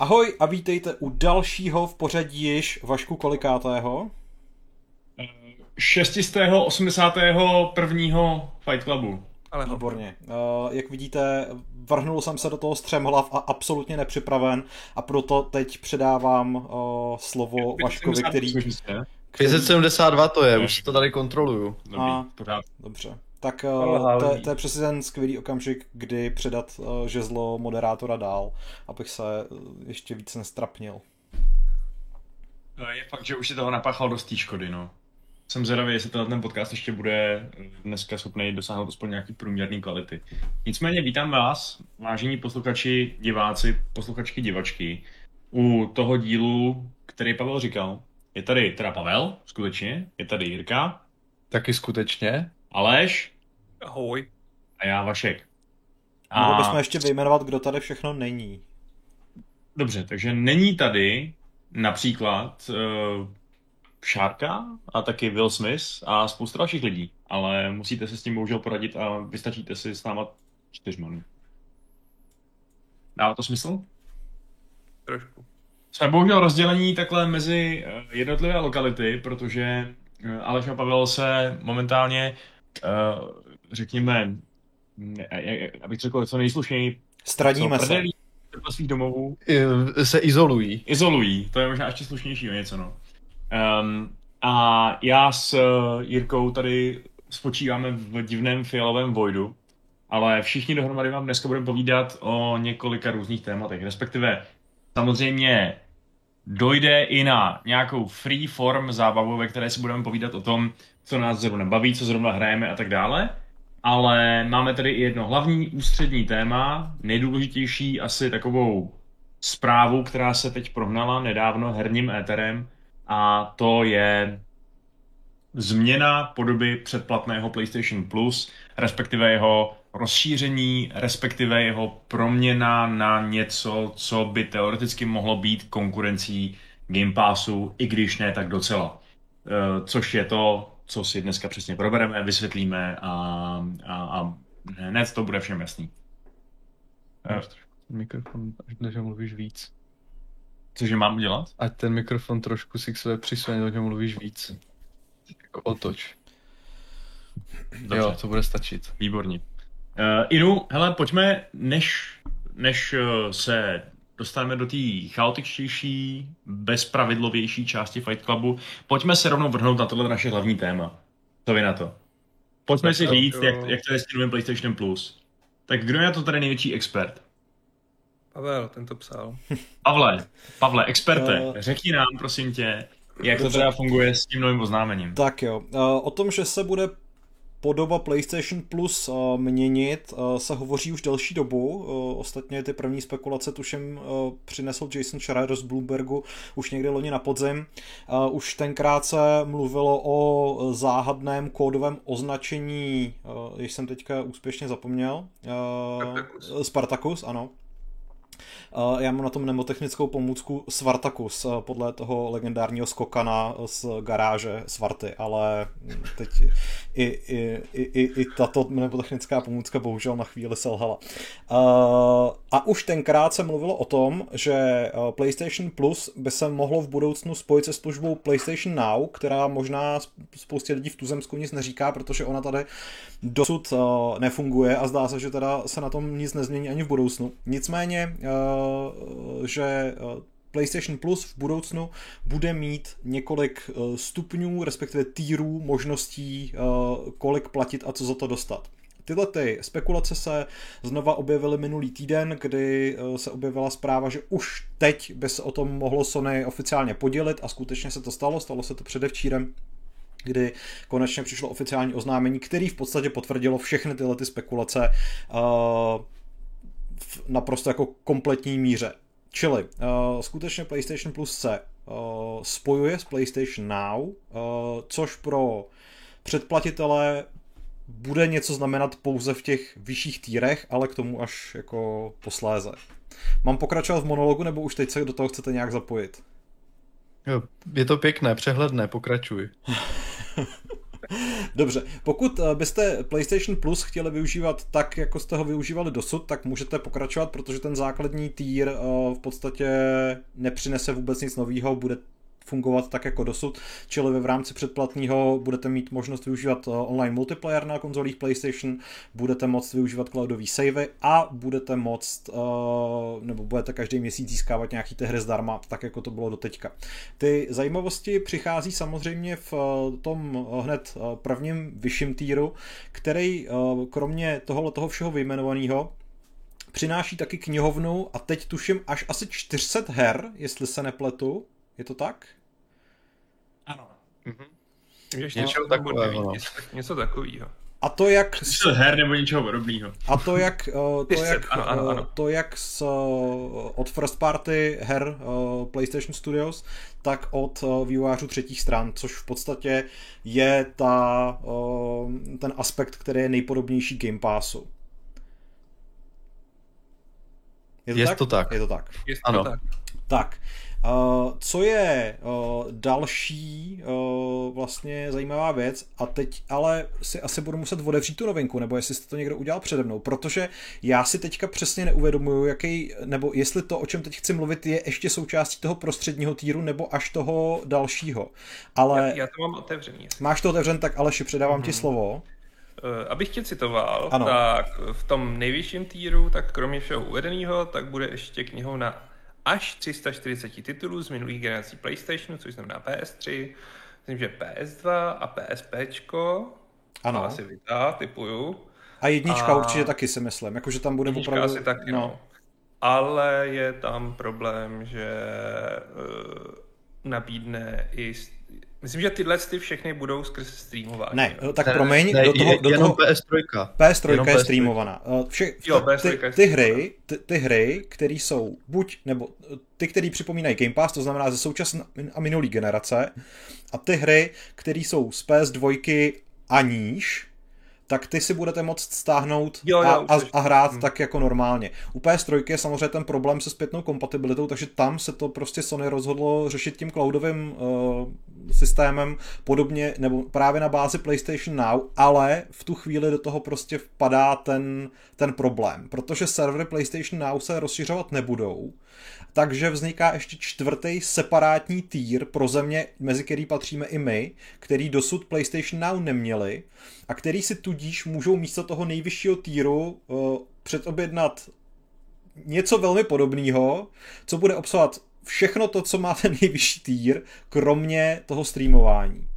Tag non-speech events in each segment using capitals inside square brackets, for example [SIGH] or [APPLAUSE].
Ahoj a vítejte u dalšího v pořadí již Vašku kolikátého? 681. Fight Clubu. Ale Výborně. Uh, jak vidíte, vrhnul jsem se do toho střemhlav a absolutně nepřipraven a proto teď předávám uh, slovo Vaškovi, který... 572 to je, už to tady kontroluju. A, dobře. Tak to, to je přesně ten skvělý okamžik, kdy předat uh, žezlo moderátora dál, abych se uh, ještě víc nestrapnil. No, je fakt, že už si toho napáchal dost té škody, no. Jsem zvědavý, jestli ten podcast ještě bude dneska schopný dosáhnout aspoň nějaký průměrný kvality. Nicméně vítám vás, vážení posluchači, diváci, posluchačky, divačky, u toho dílu, který Pavel říkal. Je tady teda Pavel, skutečně, je tady Jirka. Taky skutečně. Aleš. Ahoj. A já Vašek. A... Mohli bychom ještě vyjmenovat, kdo tady všechno není. Dobře, takže není tady například uh, Šárka a taky Will Smith a spousta dalších lidí, ale musíte se s tím bohužel poradit a vystačíte si s náma čtyřma. Dává to smysl? Trošku. Jsme bohužel rozdělení takhle mezi eh, jednotlivé lokality, protože eh, Aleš a Pavel se momentálně, řekněme, abych řekl co nejslušněji, Straníme se. svých domovů. Se izolují. Izolují, to je možná ještě slušnější o něco, no. Um, a já s Jirkou tady spočíváme v divném fialovém vojdu, ale všichni dohromady vám dneska budeme povídat o několika různých tématech, respektive samozřejmě dojde i na nějakou free form zábavu, ve které si budeme povídat o tom, co nás zrovna baví, co zrovna hrajeme a tak dále. Ale máme tady i jedno hlavní ústřední téma, nejdůležitější asi takovou zprávu, která se teď prohnala nedávno herním éterem, a to je změna podoby předplatného PlayStation Plus, respektive jeho rozšíření, respektive jeho proměna na něco, co by teoreticky mohlo být konkurencí Game Passu, i když ne tak docela. E, což je to, co si dneska přesně probereme, vysvětlíme a, a, a hned to bude všem jasný. Mikrofon, až mluvíš víc. Cože mám udělat? Ať ten mikrofon trošku si k sebe přisuně, takže mluvíš víc. Jako otoč. Dobře. Jo, to bude stačit. Výborně. Uh, Inu, hele, pojďme, než, než uh, se dostaneme do té chaotičtější, bezpravidlovější části Fight Clubu, pojďme se rovnou vrhnout na tohle naše hlavní téma. Co vy na to? Pojďme tak si říct, jak, jak to je s tím PlayStation Plus. Tak kdo je to tady největší expert? Pavel, ten to psal. [LAUGHS] Pavle, Pavle, experte, uh, řekni nám, prosím tě, jak to teda funguje s tím novým oznámením. Tak jo, uh, o tom, že se bude podoba PlayStation Plus uh, měnit uh, se hovoří už delší dobu. Uh, ostatně ty první spekulace tuším přinesl Jason Schreier z Bloombergu už někdy loni na podzim. Už tenkrát se mluvilo o záhadném kódovém označení, uh, jsem teďka úspěšně zapomněl. Spartacus. Spartacus, ano. Já mám na tom nemotechnickou pomůcku Svartakus, podle toho legendárního skokana z garáže Svarty, ale teď i, i, i, i tato nemotechnická pomůcka bohužel na chvíli selhala. A už tenkrát se mluvilo o tom, že PlayStation Plus by se mohlo v budoucnu spojit se službou PlayStation Now, která možná spoustě lidí v tuzemsku nic neříká, protože ona tady dosud nefunguje a zdá se, že teda se na tom nic nezmění ani v budoucnu. Nicméně Eh, že eh, PlayStation Plus v budoucnu bude mít několik eh, stupňů, respektive týrů možností, kolik platit a co za to dostat. Tyhle ty spekulace se znova objevily minulý týden, kdy se objevila zpráva, že už teď by se o tom mohlo Sony oficiálně podělit a skutečně se to stalo, stalo se to předevčírem kdy konečně přišlo oficiální oznámení, který v podstatě potvrdilo všechny tyhle ty spekulace v naprosto jako kompletní míře. Čili uh, skutečně PlayStation Plus se uh, spojuje s PlayStation Now, uh, což pro předplatitele bude něco znamenat pouze v těch vyšších týrech, ale k tomu až jako posléze. Mám pokračovat v monologu, nebo už teď se do toho chcete nějak zapojit? Jo, je to pěkné, přehledné, pokračuj. [LAUGHS] Dobře, pokud eh, byste PlayStation Plus chtěli využívat tak, jako jste ho využívali dosud, tak můžete pokračovat, protože ten základní tier eh, v podstatě nepřinese vůbec nic nového, bude fungovat tak jako dosud, čili v rámci předplatného budete mít možnost využívat eh, online multiplayer na konzolích PlayStation, budete moct využívat cloudový savey a budete moct, eh, nebo budete každý měsíc získávat nějaký ty hry zdarma, tak jako to bylo doteďka. Ty zajímavosti přichází samozřejmě v eh, tom hned prvním vyšším týru, který kromě tohohle toho všeho vyjmenovaného přináší taky knihovnu a teď tuším až asi 400 her, jestli se nepletu. Je to tak? Ano. Mhm. Něco něco takového, no. Něco, něco takového. A to jak... Jsi her nebo něčeho podobného. A to jak, eh, to 500, jak, ano, ano, eh, ano. to jak z, eh, od first party her eh, PlayStation Studios, tak od vývojářů třetích stran, což v podstatě je ta, ten aspekt, který je nejpodobnější Game Passu. Je Je to tak. Je to tak. Ano. to tak. Tak, uh, co je uh, další uh, vlastně zajímavá věc a teď ale si asi budu muset otevřít tu novinku, nebo jestli jste to někdo udělal přede mnou, protože já si teďka přesně neuvědomuju, jaký, nebo jestli to, o čem teď chci mluvit, je ještě součástí toho prostředního týru, nebo až toho dalšího. Ale Já, já to mám otevřený. máš to otevřen, tak Aleši, předávám ti slovo. Eh, Abych tě citoval, Ano. tak v tom nejvyšším týru, tak kromě všeho uvedeného, tak bude ještě knihovna až 340 titulů z minulých generací PlayStationu, což znamená PS3, myslím, že PS2 a PSPčko, Ano. a asi Vita, typuju. A jednička A- určitě taky si myslím, jakože tam bude opravdu... asi taky, no. Ale je tam problém, že uh, nabídne i... Myslím, že tyhle ty všechny budou skrz streamování. Ne, jo. tak Ne, promiň, ne, do toho, do jenom toho, PS3. PS3 Jenom je PS3. streamovaná. Eh, Vše, Jo, ty, PS3 ty, je ty hry, ty, ty hry, které jsou buď, nebo eh, ty, které připomínají Game Pass, to znamená ze současné a minulý generace, a ty hry, které jsou z PS2 a níž, tak ty si budete moct stáhnout Jo, jo, a, a, a hrát Hmm. tak jako normálně. U PS3 je samozřejmě ten problém se zpětnou kompatibilitou, takže tam se to prostě Sony rozhodlo řešit tím cloudovým uh, systémem podobně, nebo právě na bázi PlayStation Now, ale v tu chvíli do toho prostě vpadá ten, ten problém, protože servery PlayStation Now se rozšiřovat nebudou, takže vzniká ještě čtvrtý separátní týr pro země, mezi který patříme i my, který dosud PlayStation Now neměli a který si tudíž můžou místo toho nejvyššího týru uh, předobjednat něco velmi podobného, co bude obsahovat všechno to, co má ten nejvyšší týr, kromě toho streamování.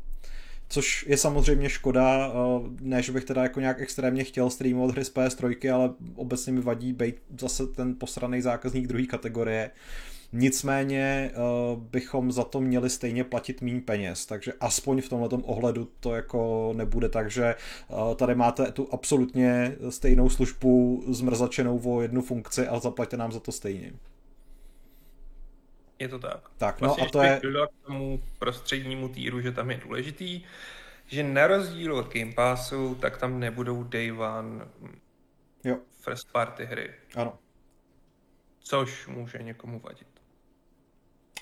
Což je samozřejmě škoda, eh, ne, že bych teda jako nějak extrémně chtěl streamovat hry z PS3, ale obecně mi vadí být zase ten posraný zákazník druhé kategorie. Nicméně uh, bychom za to měli stejně platit méně peněz, takže aspoň v tomhle ohledu to jako nebude tak, že uh, tady máte tu absolutně stejnou službu zmrzačenou o jednu funkci a zaplaťte nám za to stejně. Je to tak. Tak, no Vlastně a to je... k tomu prostřednímu týru, že tam je důležitý, že na rozdíl od Game Passu, tak tam nebudou day one Jo, first party hry, ano. což může někomu vadit.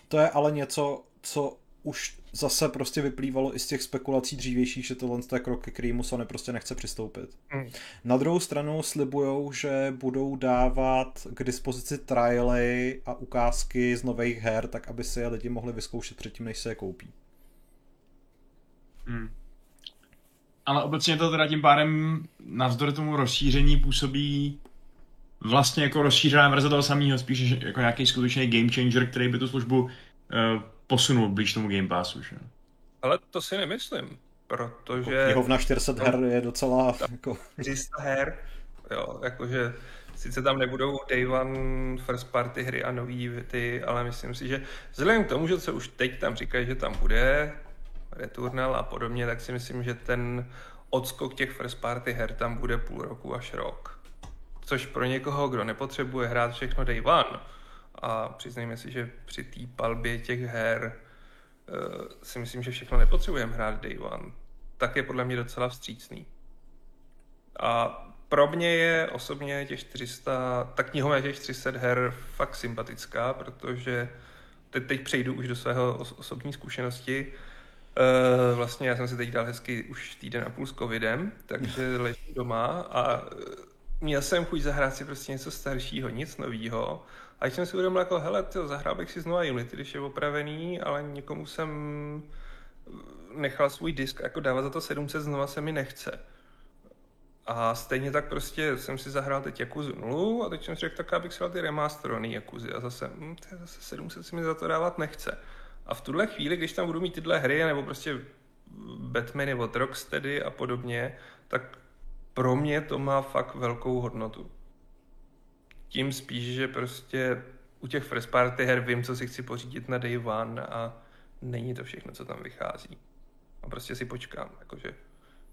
To je ale něco, co už zase prostě vyplývalo i z těch spekulací dřívějších, že tohle je krok, ke kterému Sony prostě nechce přistoupit. Hmm. Na druhou stranu slibujou, že budou dávat k dispozici trialy a ukázky z nových her, tak aby si je lidi mohli vyzkoušet předtím, než se je koupí. Hmm. Ale obecně to teda tím pádem navzdory tomu rozšíření působí vlastně jako rozšířená verze toho samého, spíš jako nějaký skutečný game changer, který by tu službu uh, posunul blíž tomu Game Passu. Že? Ale to si nemyslím, protože Knihovna 400 her je docela [LAUGHS] jako... 300 her, jo, jakože sice tam nebudou day one first party hry a nový ty, ale myslím si, že vzhledem k tomu, že se už teď tam říkají, že tam bude Returnal a podobně, tak si myslím, že ten odskok těch first party her tam bude půl roku až rok. Což pro někoho, kdo nepotřebuje hrát všechno day one, a přiznejme si, že při té palbě těch her eh, si myslím, že všechno nepotřebujeme hrát day one, tak je podle mě docela vstřícný. A pro mě je osobně těch 400, ta knihovna těch 400 her fakt sympatická, protože teď, teď přejdu už do svého os- osobní zkušenosti. Uh, vlastně já jsem si teď dal hezky už týden a půl s covidem, takže [LAUGHS] ležím doma a měl jsem chuť zahrát si prostě něco staršího, nic novýho. A když jsem si uvědomil, jako, hele, tyjo, zahrál bych si znova Unity, když je opravený, ale někomu jsem nechal svůj disk, jako dávat za to 700 znova se mi nechce. A stejně tak prostě jsem si zahrál teď Jakuzu 0 a teď jsem si řekl, tak abych si ty remasterovaný Jakuzy a zase, hm, zase 700 si mi za to dávat nechce. A v tuhle chvíli, když tam budu mít tyhle hry, nebo prostě Batmany od Rocksteady a podobně, tak pro mě to má fakt velkou hodnotu. Tím spíš, že prostě u těch first party her vím, co si chci pořídit na day one a není to všechno, co tam vychází. A prostě si počkám, jakože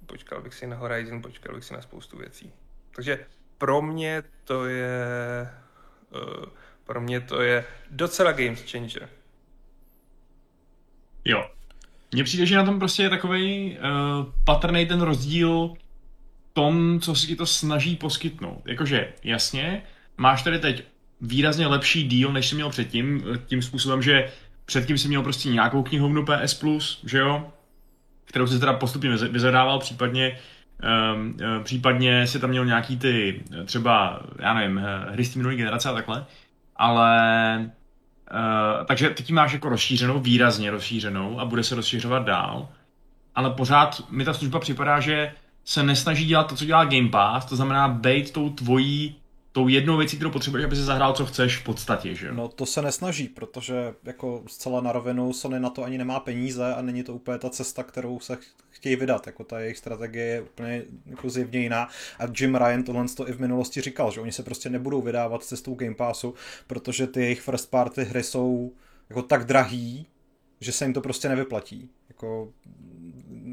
počkal bych si na Horizon, počkal bych si na spoustu věcí. Takže pro mě to je uh, pro mě to je docela games changer. Jo. Mně přijde, že na tom prostě je takový uh, eh, patrný ten rozdíl tom, co si ti to snaží poskytnout. Jakože, jasně, máš tady teď výrazně lepší díl, než jsi měl předtím, tím způsobem, že předtím jsi měl prostě nějakou knihovnu PS Plus, že jo, kterou si teda postupně vyzadával, případně um, případně si tam měl nějaký ty třeba, já nevím, hry z minulé generace a takhle, ale uh, takže teď máš jako rozšířenou, výrazně rozšířenou a bude se rozšiřovat dál, ale pořád mi ta služba připadá, že se nesnaží dělat to, co dělá Game Pass, to znamená být tou tvojí tou jednou věcí, kterou potřebuješ, aby se zahrál, co chceš v podstatě, že No to se nesnaží, protože jako zcela na rovinu Sony na to ani nemá peníze a není to úplně ta cesta, kterou se chtějí vydat, jako ta jejich strategie je úplně jako zjevně jiná. A Jim Ryan tohle to i v minulosti říkal, že oni se prostě nebudou vydávat cestou Game Passu, protože ty jejich first party hry jsou jako tak drahý, že se jim to prostě nevyplatí. Jako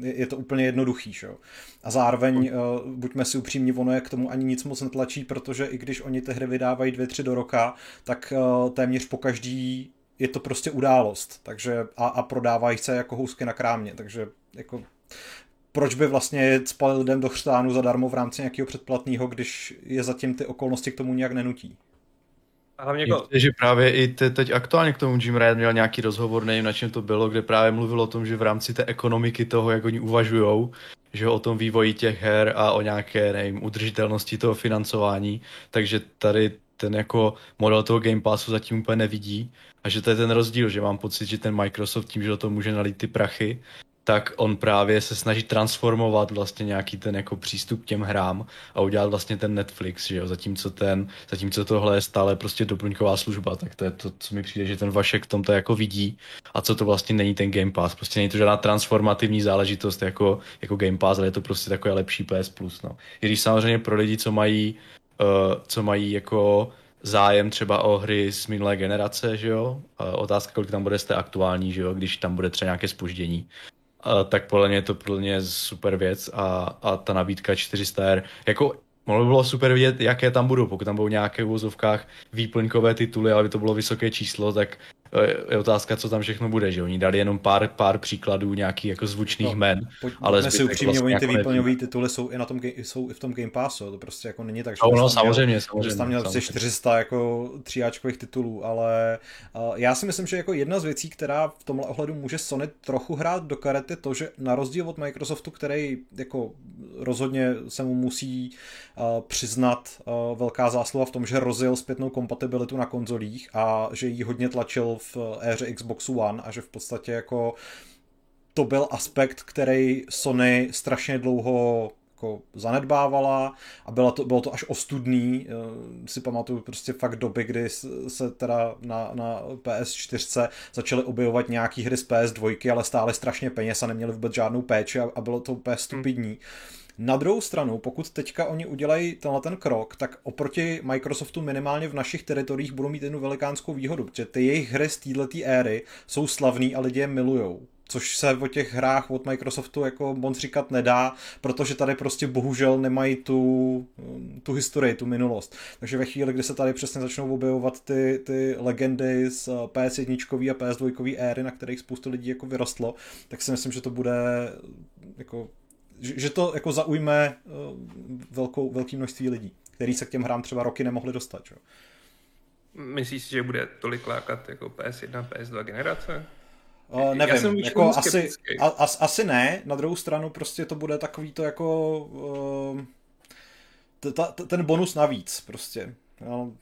je to úplně jednoduchý. Šo? A zároveň, uh, buďme si upřímní, ono je k tomu ani nic moc netlačí, protože i když oni ty hry vydávají dvě, tři do roka, tak uh, téměř po každý je to prostě událost. Takže a, a prodávají se jako housky na krámě. Takže jako proč by vlastně spali lidem do chřtánu zadarmo v rámci nějakého předplatného, když je zatím ty okolnosti k tomu nějak nenutí. A hlavně jako... že právě i te, teď aktuálně k tomu Jim Ryan měl nějaký rozhovor, nevím na čem to bylo, kde právě mluvil o tom, že v rámci té ekonomiky toho, jak oni uvažují, že o tom vývoji těch her a o nějaké, nevím, udržitelnosti toho financování, takže tady ten jako model toho Game Passu zatím úplně nevidí. A že to je ten rozdíl, že mám pocit, že ten Microsoft tím, že do toho může nalít ty prachy, tak on právě se snaží transformovat vlastně nějaký ten jako přístup k těm hrám a udělat vlastně ten Netflix, že jo, zatímco ten, zatímco tohle je stále prostě doplňková služba, tak to je to, co mi přijde, že ten Vašek v tom to jako vidí a co to vlastně není ten Game Pass, prostě není to žádná transformativní záležitost jako, jako Game Pass, ale je to prostě takové lepší PS Plus, no. I když samozřejmě pro lidi, co mají, uh, co mají jako zájem třeba o hry z minulé generace, že jo? Otázka, kolik tam bude z té aktuální, že jo? Když tam bude třeba nějaké spoždění, tak podle mě je to podle mě super věc a, a ta nabídka 400 R, jako Mohlo by bylo super vidět, jaké tam budou. Pokud tam budou nějaké v vozovkách výplňkové tituly, ale by to bylo vysoké číslo, tak je otázka, co tam všechno bude, že oni dali jenom pár, pár příkladů nějakých jako zvučných no, men, ale si upřímně, vlastně oni ty jako výplňové tituly jsou i, na tom, jsou i v tom Game Passu, to prostě jako není tak, že no, no, samozřejmě, měl, samozřejmě, tam měl samozřejmě. 400 jako tříáčkových titulů, ale uh, já si myslím, že jako jedna z věcí, která v tomhle ohledu může Sony trochu hrát do karety, to, že na rozdíl od Microsoftu, který jako rozhodně se mu musí uh, přiznat uh, velká zásluha v tom, že rozjel zpětnou kompatibilitu na konzolích a že ji hodně tlačil v éře Xboxu One a že v podstatě jako to byl aspekt, který Sony strašně dlouho jako zanedbávala a bylo to, bylo to až ostudný. Eh, si pamatuju prostě fakt doby, kdy se teda na, na PS4 začaly objevovat nějaký hry z PS2, ale stály strašně peněz a neměly vůbec žádnou péči a, a bylo to úplně stupidní. Hmm. Na druhou stranu, pokud teďka oni udělají tenhle ten krok, tak oproti Microsoftu minimálně v našich teritoriích budou mít jednu velikánskou výhodu, protože ty jejich hry z této éry jsou slavný a lidi je milujou což se o těch hrách od Microsoftu jako moc říkat nedá, protože tady prostě bohužel nemají tu, tu historii, tu minulost. Takže ve chvíli, kdy se tady přesně začnou objevovat ty, ty legendy z PS1 a PS2 éry, na kterých spoustu lidí jako vyrostlo, tak si myslím, že to bude jako že to jako zaujme eh, velkou, velký množství lidí, který se k těm hrám třeba roky nemohli dostat. Že? Myslíš si, že bude tolik lákat jako PS1, PS2 generace? Uh, nevím, jako asi, a, as, asi ne, na druhou stranu prostě to bude takový to jako uh, t, t, ten bonus navíc prostě. No,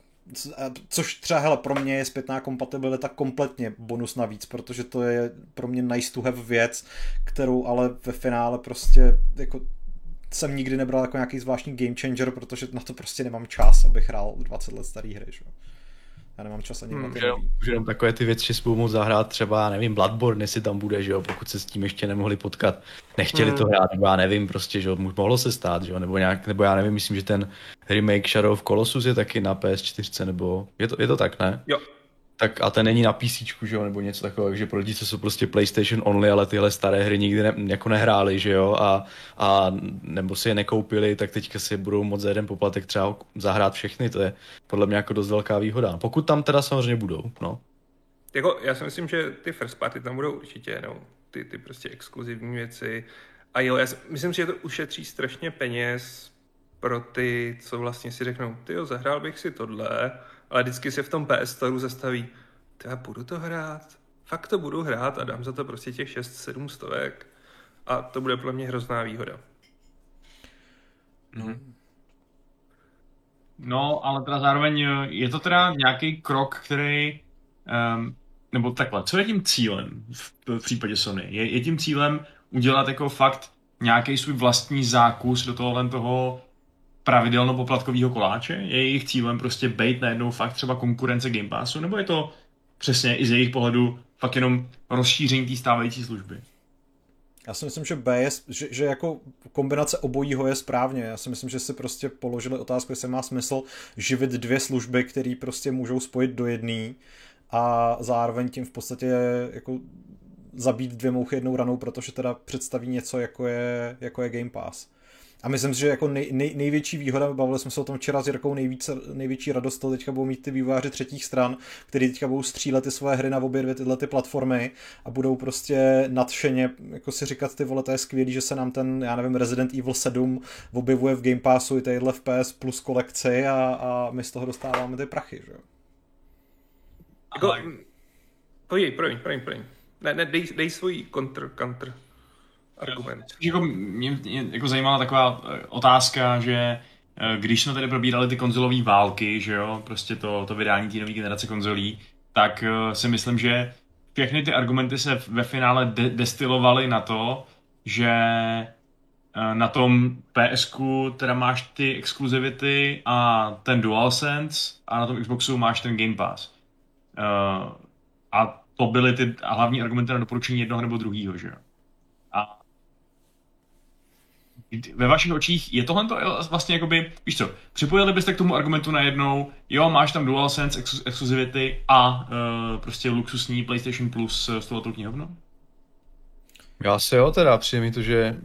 což třeba, hele, pro mě je zpětná kompatibilita kompletně bonus navíc, protože to je pro mě nice to have věc, kterou ale ve finále prostě jako jsem nikdy nebral jako nějaký zvláštní game changer, protože na to prostě nemám čas, abych hrál 20 let starý hry. Že? Já nemám čas ani hmm, na ty Už jenom takové ty věci, že spolu moc zahrát třeba, nevím, Bloodborne, jestli tam bude, že jo, pokud se s tím ještě nemohli potkat, nechtěli hmm. to hrát, nebo já nevím, prostě, že jo, mohlo se stát, že jo, nebo nějak, nebo já nevím, myslím, že ten remake Shadow of Colossus je taky na PS4, nebo je to, je to tak, ne? Jo, tak a ten není na PC, že jo, nebo něco takového, takže pro lidi, co jsou prostě PlayStation only, ale tyhle staré hry nikdy ne, jako nehráli, že jo, a, a nebo si je nekoupili, tak teďka si budou moc za jeden poplatek třeba zahrát všechny, to je podle mě jako dost velká výhoda. Pokud tam teda samozřejmě budou, no. Jako, já si myslím, že ty first party tam budou určitě, no, ty, ty prostě exkluzivní věci. A jo, já si, myslím že to ušetří strašně peněz pro ty, co vlastně si řeknou, ty jo, zahrál bych si tohle, ale vždycky se v tom PS Store zastaví, já budu to hrát, fakt to budu hrát a dám za to prostě těch 6-7 stovek a to bude pro mě hrozná výhoda. No. No, ale teda zároveň eh, je to teda nějaký krok, který, um, nebo takhle, co je tím cílem v, v případě Sony? Je, je tím cílem udělat jako fakt nějaký svůj vlastní zákus do tohohle toho pravidelno poplatkového koláče? Je jejich cílem prostě být najednou fakt třeba konkurence Game Passu? Nebo je to přesně i z jejich pohledu fakt jenom rozšíření té stávající služby? Já si myslím, že B je, že, že jako kombinace obojího je správně. Já si myslím, že si prostě položili otázku, jestli má smysl živit dvě služby, které prostě můžou spojit do jedné a zároveň tím v podstatě jako zabít dvě mouchy jednou ranou, protože teda představí něco, jako je, jako je Game Pass. A myslím si, že jako nej, nej, největší výhoda, bavili jsme se o tom včera s Jirkou, nejvíce, největší radost to teďka budou mít ty vývojáři třetích stran, kteří teďka budou střílet ty svoje hry na obě dvě tyhle ty platformy a budou prostě nadšeně jako si říkat ty vole, to je skvělý, že se nám ten, já nevím, Resident Evil 7 objevuje v Game Passu i tadyhle v PS Plus kolekci a, a my z toho dostáváme ty prachy, že jo. Jako, pojď, promiň, promiň, promiň. Ne, ne, dej, dej svůj kontr, kontr argument. Jako, mě, mě jako zajímala taková eh, otázka, že eh, když jsme tady probírali ty konzolové války, že jo, prostě to, to vydání té nové generace konzolí, tak uh, si myslím, že všechny ty argumenty se ve finále de- destilovaly na to, že na tom PSK teda máš ty exkluzivity a ten DualSense a na tom Xboxu máš ten Game Pass. Uh, a to byly ty hlavní argumenty na doporučení jednoho nebo druhého, že jo. A ve vašich očích je tohle to vlastně jakoby, víš co, připojili byste k tomu argumentu najednou, jo, máš tam DualSense ex- exkluzivity a uh, prostě luxusní PlayStation Plus z tohoto knihovnu? Já se jo teda, přijde mi to, že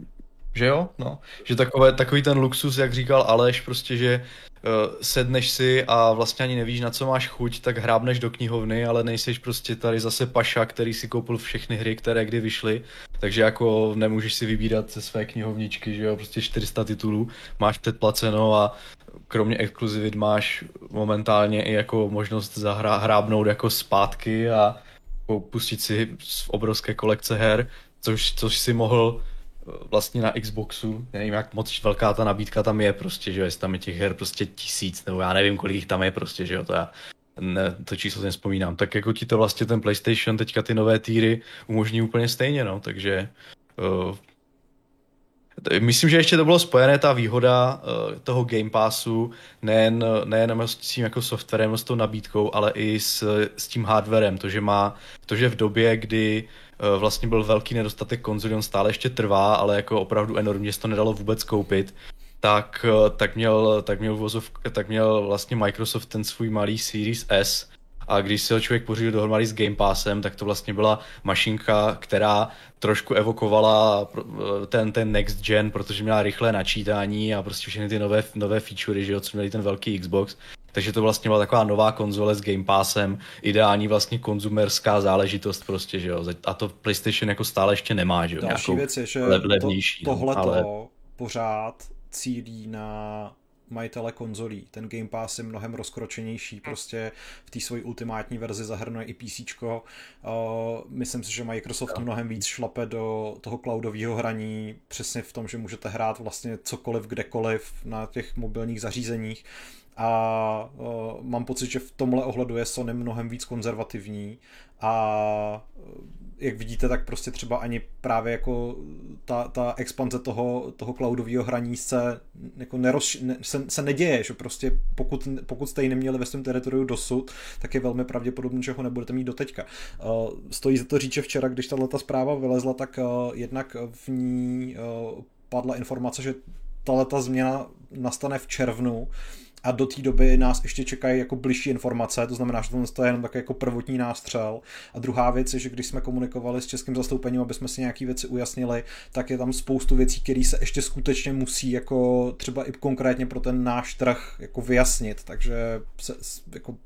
že jo, no. Že takové, takový ten luxus, jak říkal Aleš, prostě, že uh, sedneš si a vlastně ani nevíš, na co máš chuť, tak hrábneš do knihovny, ale nejseš prostě tady zase paša, který si koupil všechny hry, které kdy vyšly, takže jako nemůžeš si vybírat ze své knihovničky, že jo, prostě 400 titulů máš předplaceno a kromě exkluzivit máš momentálně i jako možnost zahrábnout jako zpátky a pustit si obrovské kolekce her, což, což si mohl vlastně na Xboxu, nevím jak moc velká ta nabídka tam je prostě, že jo, jestli tam je těch her prostě tisíc, nebo já nevím, kolik jich tam je prostě, že jo, to já ne, to číslo nespomínám, tak jako ti to vlastně ten PlayStation, teďka ty nové týry umožní úplně stejně, no, takže uh, Myslím, že ještě to bylo spojené ta výhoda uh, toho Game Passu, nejen, nejen s tím jako softwarem, s tou nabídkou, ale i s, s tím hardwarem, to, že má, to, že v době, kdy uh, vlastně byl velký nedostatek konzolí, on stále ještě trvá, ale jako opravdu enormně se to nedalo vůbec koupit, tak, uh, tak, měl, tak, měl vozov, tak měl vlastně Microsoft ten svůj malý Series S, a když se ho člověk pořídil dohromady s Game Passem, tak to vlastně byla mašinka, která trošku evokovala eh, ten, ten next gen, protože měla rychlé načítání a prostě všechny ty nové, nové featurey, že jo, co měli ten velký Xbox. Takže to vlastně byla taková nová konzole s Game Passem, ideální vlastně konzumerská záležitost prostě, že jo. A to PlayStation jako stále ještě nemá, že jo. Další věc je, že levnější, to, tohle ale... pořád cílí na majitele konzolí. Ten Game Pass je mnohem rozkročenější, prostě v té svojí ultimátní verzi zahrnuje i PC. Uh, myslím si, že Microsoft mnohem víc šlape do toho cloudového hraní, přesně v tom, že můžete hrát vlastně cokoliv, kdekoliv na těch mobilních zařízeních a uh, mám pocit, že v tomhle ohledu je Sony mnohem víc konzervativní a jak vidíte, tak prostě třeba ani právě jako ta, ta expanze toho, toho cloudového hraní se, jako neroz, ne, se, se neděje, že prostě pokud, pokud jste ji neměli ve svém teritoriu dosud, tak je velmi pravděpodobné, že ho nebudete mít doteďka. Uh, stojí za to říct, že včera, když tato zpráva vylezla, tak uh, jednak v ní uh, padla informace, že tato změna nastane v červnu, a do té doby nás ještě čekají jako bližší informace, to znamená, že to je jenom takový jako prvotní nástřel. A druhá věc je, že když jsme komunikovali s českým zastoupením, aby jsme si nějaké věci ujasnili, tak je tam spoustu věcí, které se ještě skutečně musí jako třeba i konkrétně pro ten náš trh jako vyjasnit, takže se, jako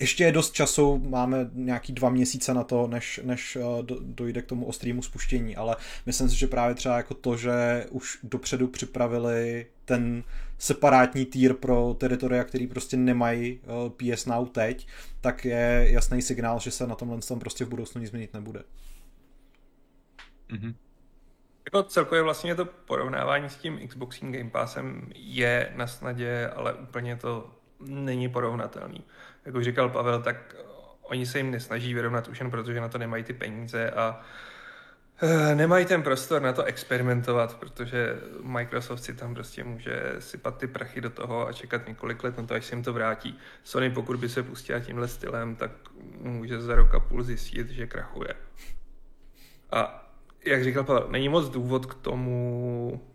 ještě je dost času, máme nějaký dva měsíce na to, než, než eh, dojde k tomu ostrému spuštění, ale myslím si, že právě třeba jako to, že už dopředu připravili ten separátní týr pro teritoria, který prostě nemají eh, PS Now teď, tak je jasný signál, že se na tomhle tom prostě v budoucnu nic změnit nebude. Mm-hmm. Jako celkově vlastně to porovnávání s tím Xboxing Game Passem je na snadě, ale úplně to není porovnatelný. Jak už říkal Pavel, tak oni se jim nesnaží vyrovnat už jen proto, že na to nemají ty peníze a Eh, nemají ten prostor na to experimentovat, protože Microsoft si tam prostě může sypat ty prachy do toho a čekat několik let na to, až se jim to vrátí. Sony, pokud by se pustila tímhle stylem, tak může za rok a půl zjistit, že krachuje. A jak říkal Pavel, není moc důvod k tomu,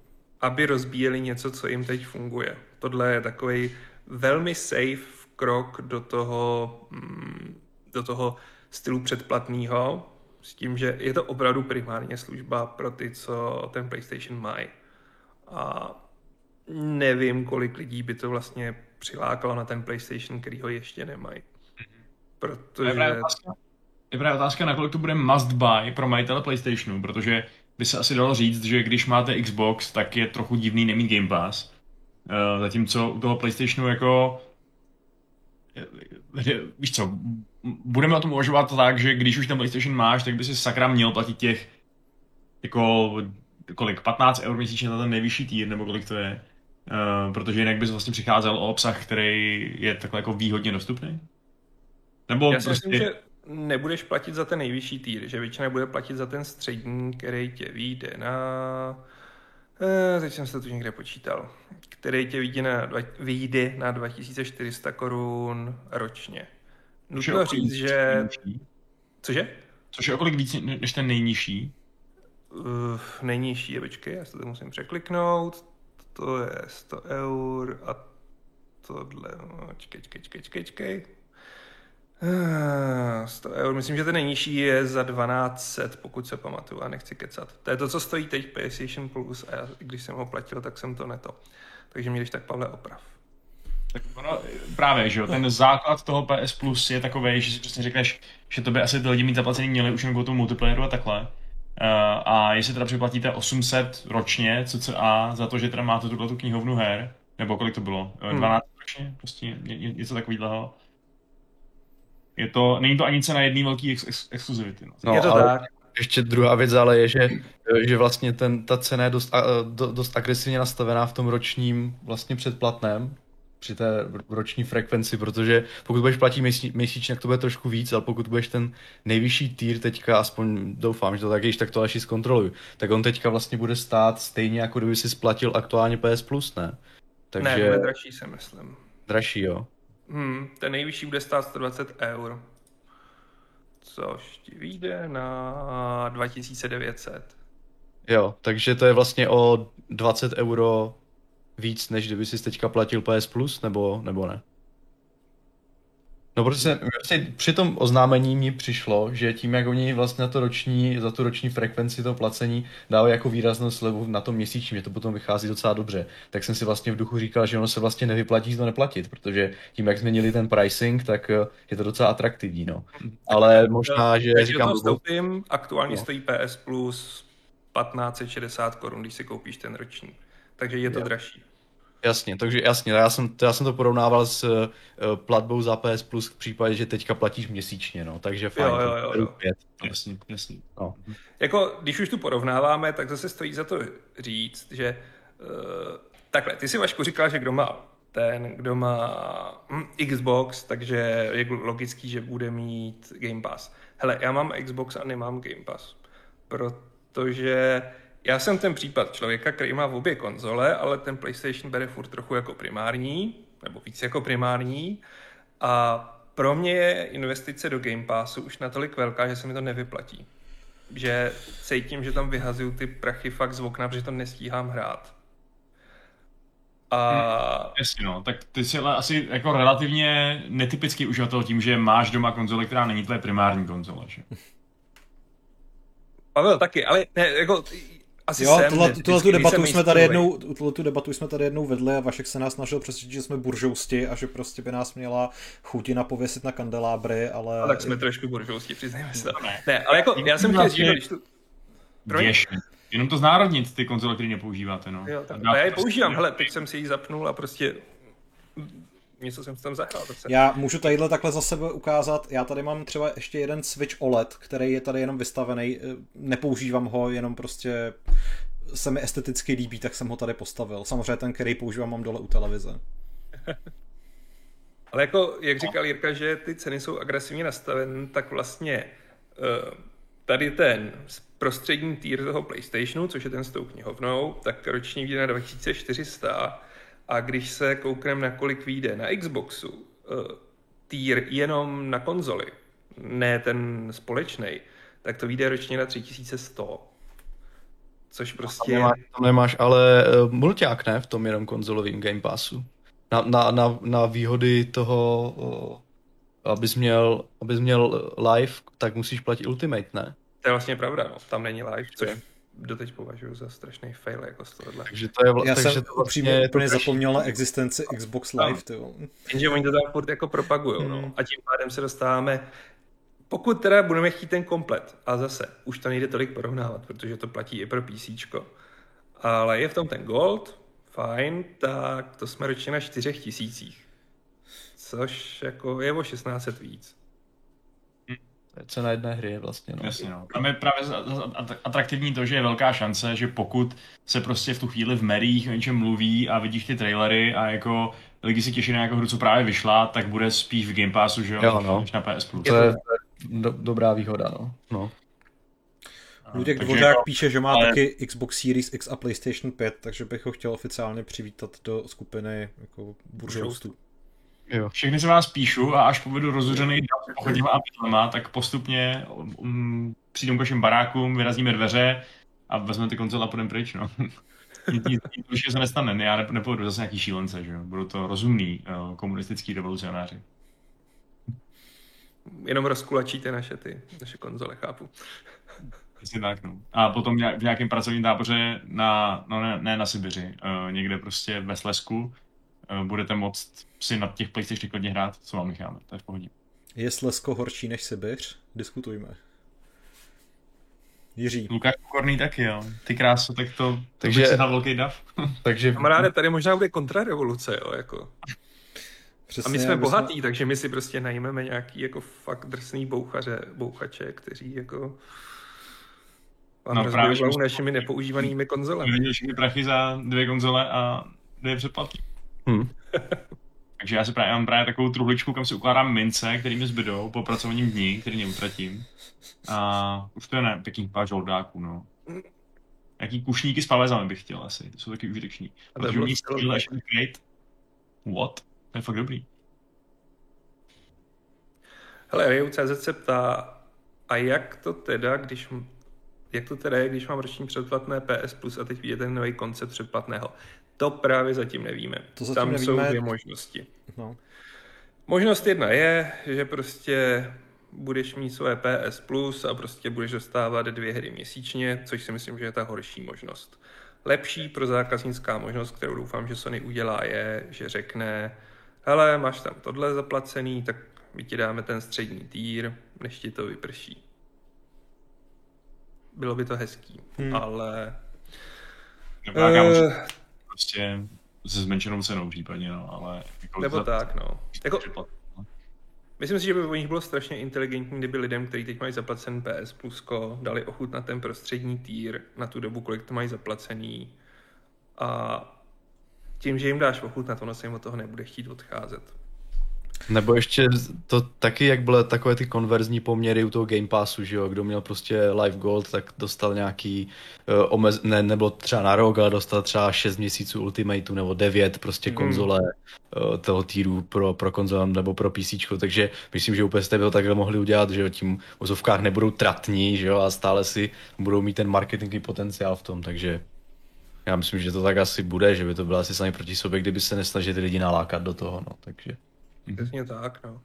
aby rozbíjeli něco, co jim teď funguje. Tohle je takový velmi safe krok do toho, mm, do toho stylu předplatného, s tím, že je to opravdu primárně služba pro ty, co ten PlayStation mají. A nevím, kolik lidí by to vlastně přilákalo na ten PlayStation, který ho ještě nemají. Protože... Je právě otázka, je právě otázka, nakolik to bude must buy pro majitele PlayStationu, protože by se asi dalo říct, že když máte Xbox, tak je trochu divný nemít Game Pass. Uh, zatímco u toho PlayStationu jako víš co, budeme o tom uvažovat tak, že když už ten PlayStation máš, tak by si sakra měl platit těch jako kolik, 15 eur měsíčně na ten nejvyšší týr, nebo kolik to je. Uh, protože jinak bys vlastně přicházel o obsah, který je takhle jako výhodně dostupný. Nebo Já si prostě... myslím, že nebudeš platit za ten nejvyšší týr, že většina bude platit za ten střední, který tě vyjde na... Uh, teď jsem se to tu někde počítal. Který tě vyjde na, vyjde na 2400 korun ročně. Nutno říct, že... Cože? Což je okolik víc než ten nejnižší? Uh, nejnižší je, počkej, já se to musím překliknout. To je 100 eur a tohle, no, čkej, čkej, čkej, čkej, čkej. 100 ah, eur, myslím, že ten nejnižší je za 1200, pokud se pamatuju a nechci kecat. To je to, co stojí teď PlayStation Plus a já, když jsem ho platil, tak jsem to neto. Takže mě když tak Pavle oprav. Tak ono, právě, že jo, ten základ toho PS Plus je takový, že si přesně řekneš, že to by asi ty lidi mít zaplacený měli už jen tomu multiplayeru a takhle. Uh, a jestli teda připlatíte 800 ročně, cca, za to, že teda máte tuhle tu knihovnu her, nebo kolik to bylo? 12 hmm. ročně? Prostě něco takového. Je to, není to ani cena jedné velké ex- ex- exkluzivity. No. no je to ale tak. Ještě druhá věc ale je, že, že vlastně ten, ta cena je dost, dost agresivně nastavená v tom ročním vlastně předplatném, při té roční frekvenci, protože pokud budeš platit měsíčně, tak to bude trošku víc, ale pokud budeš ten nejvyšší týr teďka, aspoň doufám, že to tak je, tak to až zkontroluju, tak on teďka vlastně bude stát stejně, jako kdyby si splatil aktuálně PS Plus, ne? Takže... Ne, bude dražší, si myslím. Dražší, jo? Hmm, ten nejvyšší bude stát 120 eur. Což ti vyjde na 2900. Jo, takže to je vlastně o 20 euro víc, než kdyby si teďka platil PS Plus, nebo, nebo ne? No protože vlastně při tom oznámení mi přišlo, že tím, jak oni vlastně na to roční, za tu roční frekvenci toho placení dávají jako výraznou slevu na tom měsíčním, že to potom vychází docela dobře, tak jsem si vlastně v duchu říkal, že ono se vlastně nevyplatí to neplatit, protože tím, jak změnili ten pricing, tak eh, je to docela atraktivní, no. Ale možná, že... Takže říkám, to vstoupím, aktuálně no. stojí PS Plus 1560 korun, když si koupíš ten roční. Takže je to jo. dražší. Jasně, takže jasně, já jsem, to, já jsem to porovnával s uh, platbou za PS Plus v případě, že teďka platíš měsíčně, no, takže fajn. Jo, jo, jo, jo. Pět, jasně, jasně. No. Jako, když už tu porovnáváme, tak zase stojí za to říct, že uh, takhle, ty si Vašku říkal, že kdo má ten, kdo má hm, Xbox, takže je logický, že bude mít Game Pass. Hele, já mám Xbox a nemám Game Pass, protože já jsem ten případ člověka, který má v obě konzole, ale ten PlayStation bere furt trochu jako primární, nebo víc jako primární. A pro mě je investice do Game Passu už natolik velká, že se mi to nevyplatí. Že cítím, že tam vyhazuju ty prachy fakt z okna, protože to nestíhám hrát. A... Hmm, jasně no, tak ty jsi ale asi jako relativně netypický uživatel tím, že máš doma konzole, která není tvoje primární konzole, že? Pavel taky, ale ne, jako asi jo, tuhle, tuhle tu debatu jsme tady jednou, tuhle tu debatu jsme tady jednou vedli a Vašek se nás snažil přesvědčit, že jsme buržousti a že prostě by nás měla chutina pověsit na kandelábry, ale... A tak jsme trošku buržousti, přiznejme se. Ne, ne ale jako já jsem chtěl říct, když tu... Jenom to znárodnit, ty konzole, které nepoužíváte, no. Jo, tak, a já je používám, hele, teď jsem si ji zapnul a prostě něco jsem tam zahrál. Se... Já můžu tadyhle takhle za sebe ukázat, já tady mám třeba ještě jeden Switch OLED, který je tady jenom vystavený, eh, nepoužívám ho, jenom prostě se mi esteticky líbí, tak jsem ho tady postavil. Samozřejmě ten, který používám, mám dole u televize. [LAUGHS] Ale jako, jak říkal Jirka, že ty ceny jsou agresivně nastavené, tak vlastně uh, tady ten prostřední týr toho PlayStationu, což je ten s tou knihovnou, tak roční vyjde na 2400 a když se koukneme na kolik vyjde na Xboxu, uh, týr jenom na konzoli, ne ten společný, tak to vyjde ročně na 3100. Což prostě... Tam nemáš, tam nemáš ale uh, mulťák, ne? V tom jenom konzolovým Game Passu. Na, na, na, na výhody toho, uh, abys měl, abys měl live, tak musíš platit Ultimate, ne? To je vlastně pravda, no. tam není live, což doteď považuji za strašný fail jako z tohohle. Takže to je, Já takže jsem to upřímně vlastně úplně zapomněl na existenci Xbox no. Live, no. Jenže oni to tam furt jako propagují, no. Hmm. A tím pádem se dostáváme pokud teda budeme chtít ten komplet, a zase, už to nejde tolik porovnávat, protože to platí i pro PC, ale je v tom ten Gold, fajn, tak to jsme ročně na čtyřech tisících. Což jako je o 16 víc. To je cena jedné hry vlastně. No. Jasně, no. Tam je právě atraktivní to, že je velká šance, že pokud se prostě v tu chvíli v merích o něčem mluví a vidíš ty trailery a jako lidi si těší na nějakou hru, co právě vyšla, tak bude spíš v Game Passu, že jo, jo no. než na PS Plus. To je do, dobrá výhoda, no. no. Luděk Dvořák jako, píše, že má ale... taky Xbox Series X a PlayStation 5, takže bych ho chtěl oficiálně přivítat do skupiny jako buržoustů. Jo. Všechny se vás píšu a až povedu rozhořený pochodněma a pytlema, tak postupně um, přijdou k vašim barákům, vyrazíme dveře a vezmeme ty konzole a půjdeme pryč, no. [LAUGHS] Nic se nestane, já nepůjdu zase nějaký šílence, že jo. Budou to rozumný uh, komunistický revolucionáři. Jenom rozkulačíte naše ty, naše konzole, chápu. Asi tak, no. A potom v nějakém pracovním táboře na, no ne, ne na Sibiři, uh, někde prostě ve Slesku, budete moct si na těch PlayStation klidně hrát, co vám necháme, to je v pohodě. Je Slesko horší než Sibiř? Diskutujme. Jiří. Lukáš Pokorný taky, jo. Ty krásu, tak to, takže si dal velký dav. [LAUGHS] takže... Kamaráde, tady možná bude kontrarevoluce, jo, jako. Přesně, a my jsme bohatí, jsme... takže my si prostě najmeme nějaký jako fakt drsný bouchaře, bouchače, kteří jako vám no, právě, našimi nepoužívanými konzolemi. Všechny prachy za dvě konzole a dvě předplatky. Hmm. [LAUGHS] Takže já si právě mám právě takovou truhličku, kam si ukládám mince, které mi zbydou po pracovním dní, který neutratím. A už to je ne, pěkný pár žoldáků, no. Jaký kušníky s pavezami bych chtěl asi, to jsou taky užiteční. Protože umí skill create. What? To je fakt dobrý. Hele, Ryu.cz se ptá, a jak to teda, když jak to teda je, když mám roční předplatné PS Plus a teď vidíte ten nový koncept předplatného? To právě zatím nevíme. To zatím Tam nevíme. jsou dvě možnosti. No. Možnost jedna je, že prostě budeš mít své PS Plus a prostě budeš dostávat dvě hry měsíčně, což si myslím, že je ta horší možnost. Lepší pro zákaznická možnost, kterou doufám, že Sony udělá, je, že řekne, hele, máš tam tohle zaplacený, tak my ti dáme ten střední týr, než ti to vyprší. Bylo by to hezký, hmm. ale... Dobrá, uh, prostě se zmenšenou cenou případně, no, ale... Jako Nebo za, tak, no. Jako, myslím si, že by u nich bylo strašně inteligentní, kdyby lidem, kteří teď mají zaplacen PS Plusko, dali ochutnat ten prostřední týr na tu dobu, kolik to mají zaplacený. A tím, že jim dáš ochutnat, ono se jim od toho nebude chtít odcházet. Nebo ještě to taky, jak byly takové ty konverzní poměry u toho Game Passu, že jo, kdo měl prostě Live Gold, tak dostal nějaký uh, omez, ne, nebylo třeba na rok, ale dostal třeba 6 měsíců Ultimateu nebo 9 prostě mm. konzole uh, toho týru pro, pro konzole nebo pro PC, takže myslím, že úplně jste to takhle mohli udělat, že jo, tím v ozovkách nebudou tratní, že jo, a stále si budou mít ten marketingový potenciál v tom, takže já myslím, že to tak asi bude, že by to bylo asi sami proti sobě, kdyby se nesnažili lidi nalákat do toho, no, takže. Mhm. Přesně tak, no.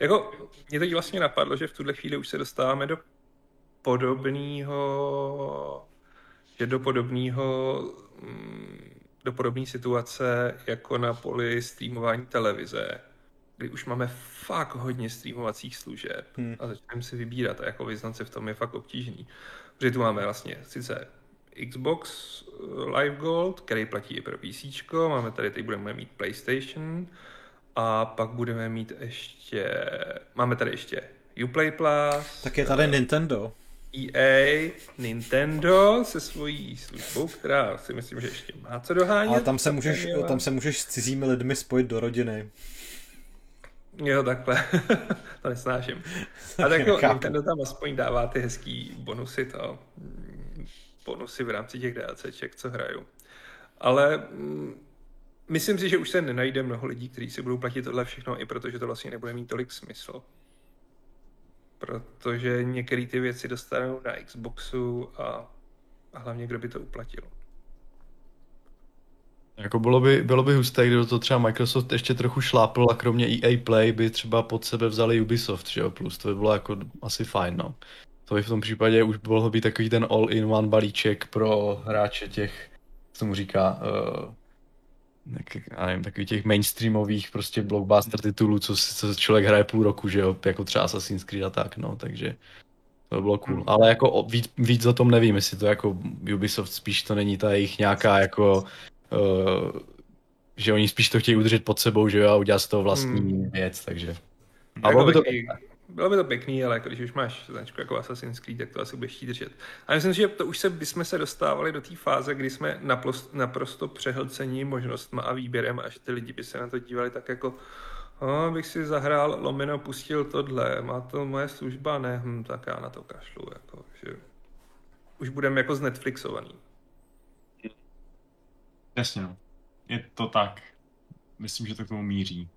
Jako, mě teď vlastně napadlo, že v tuhle chvíli už se dostáváme do podobného, že do podobného, mm, do podobné situace jako na poli streamování televize, kdy už máme fakt hodně streamovacích služeb hmm. a začneme si vybírat a jako vyznat se v tom je fakt obtížný. Protože tu máme vlastně sice Xbox Live Gold, který platí i pro PC, máme tady, teď budeme mít PlayStation, a pak budeme mít ještě, máme tady ještě Uplay Plus. Tak je tady Nintendo. EA, Nintendo se svojí službou, která si myslím, že ještě má co dohánět. Ale tam se můžeš, tam se můžeš s cizími lidmi spojit do rodiny. Jo, takhle. [LAUGHS] to nesnáším. [LAUGHS] A tak jo, Nintendo tam aspoň dává ty hezký bonusy, to, bonusy v rámci těch DLCček, co hraju. Ale mm, myslím si, že už se nenajde mnoho lidí, kteří si budou platit tohle všechno, i protože to vlastně nebude mít tolik smysl. Protože některé ty věci dostanou na Xboxu a, a hlavně kdo by to uplatil. Jako bylo by, bylo by husté, kdyby to třeba Microsoft ještě trochu šlápl a kromě EA Play by třeba pod sebe vzali Ubisoft, že jo, plus to by bylo jako asi fajn, no. To by v tom případě už bylo být takový ten all-in-one balíček pro hráče těch, co mu říká, uh, nevím, takových těch mainstreamových prostě blockbuster titulů, co, co člověk hraje půl roku, že jo, jako třeba Assassin's Creed a tak, no, takže to by bylo cool. Hmm. Ale jako víc, víc o tom nevím, jestli to jako Ubisoft spíš to není ta jejich nějaká jako uh, že oni spíš to chtějí udržet pod sebou, že jo, a udělat z toho vlastní hmm. věc, takže. A bylo by to bylo by to pěkný, ale jako když už máš značku jako Assassin's Creed, tak to asi budeš držet. A myslím že to už se, bychom se dostávali do té fáze, kdy jsme naprosto, naprosto přehlcení možnostma a výběrem, až ty lidi by se na to dívali tak jako oh, bych si zahrál lomeno, pustil tohle, má to moje služba, ne, hm, tak já na to kašlu, jako, že už budeme jako z Netflixovaný. Jasně, no. Je to tak. Myslím, že to k tomu míří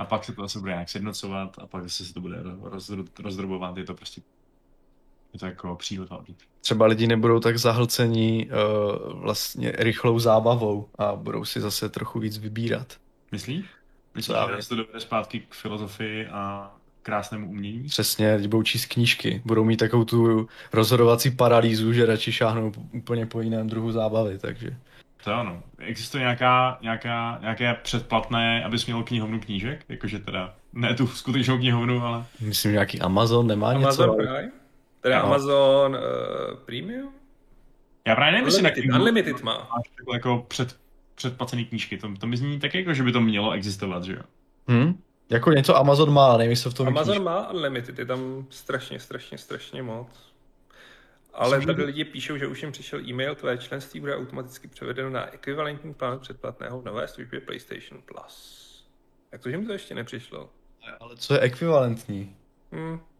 a pak se to zase bude nějak sjednocovat a pak zase se to bude rozdrobovat, je to prostě je to jako příliv Třeba lidi nebudou tak zahlcení uh, vlastně rychlou zábavou a budou si zase trochu víc vybírat. Myslíš? Myslíš, že se to dovede zpátky k filozofii a krásnému umění? Přesně, lidi budou číst knížky, budou mít takovou tu rozhodovací paralýzu, že radši šáhnou úplně po jiném druhu zábavy, takže... To ano. Existuje nějaká, nějaká, nějaké předplatné, abys měl knihovnu knížek? Jakože teda, ne tu skutečnou knihovnu, ale... Myslím, nějaký Amazon nemá Amazon něco? Prime? Teda no. Amazon uh, Premium? Já právě nevím, jestli na knihu, Unlimited má. Máš takhle jako před, předplacený knížky. To, to mi zní tak jako, že by to mělo existovat, že jo? Hmm? Jako něco Amazon má, nevím, jestli v tom Amazon knížky. má Unlimited, je tam strašně, strašně, strašně moc. Ale Myslím, tady lidi píšou, že už jim přišel e-mail, tvé členství bude automaticky převedeno na ekvivalentní plán předplatného v nové službě PlayStation Plus. Jak to, že mi to ještě nepřišlo? Ale co je ekvivalentní? Hmm. [LAUGHS]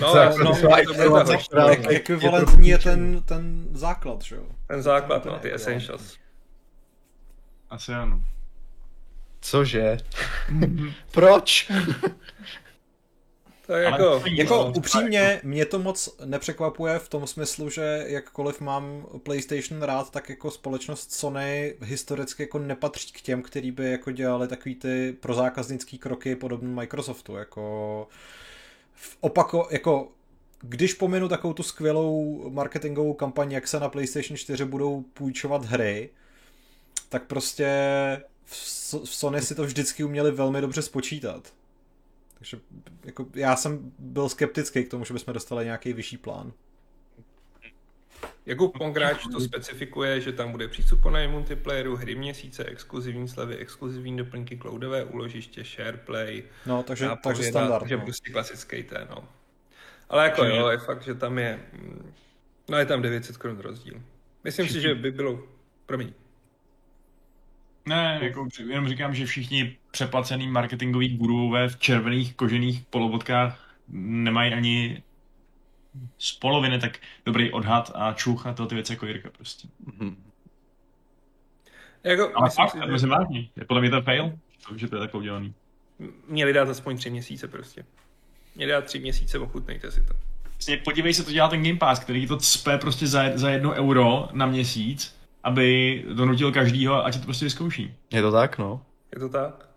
No, no, ekvivalentní je ten, ten základ, že jo? Ten základ, no, ty essentials. Asi ano. Cože? [LAUGHS] Proč? [LAUGHS] Tak jako, jako no, upřímně, mě to moc nepřekvapuje v tom smyslu, že jakkoliv mám PlayStation rád, tak jako společnost Sony historicky jako nepatří k těm, který by jako dělali takový ty prozákaznický kroky podobný Microsoftu, jako v opako, jako když pominu takovou tu skvělou marketingovou kampaň, jak se na PlayStation 4 budou půjčovat hry, tak prostě v Sony si to vždycky uměli velmi dobře spočítat. Takže jako, já jsem byl skeptický k tomu, že bychom dostali nějaký vyšší plán. Jako Pongráč to specifikuje, že tam bude přístup po multiplayeru, hry měsíce, exkluzivní slevy, exkluzivní doplňky, cloudové úložiště, shareplay. No, takže, takže standard. Takže no. prostě klasický ten, no. Ale jako Čiže... jo, je fakt, že tam je, mm, no je tam 900 korun rozdíl. Myslím všichni... si, že by bylo, promiň. Ne, jako jenom říkám, že všichni přeplacený marketingový gurové v červených kožených polobotkách nemají ani z poloviny tak dobrý odhad a čuch a to ty věci jako Jirka prostě. Mm-hmm. Jako, Ale fakt, si, že... vážně. Podle mě to fail, to, že to je takhle udělaný. Měli dát aspoň tři měsíce prostě. Měli dát tři měsíce, ochutnejte si to. Vlastně podívej se, to dělá ten Game Pass, který to cpe prostě za, za jedno euro na měsíc, aby donutil každýho, ať to prostě vyzkouší. Je to tak, no. Je to tak.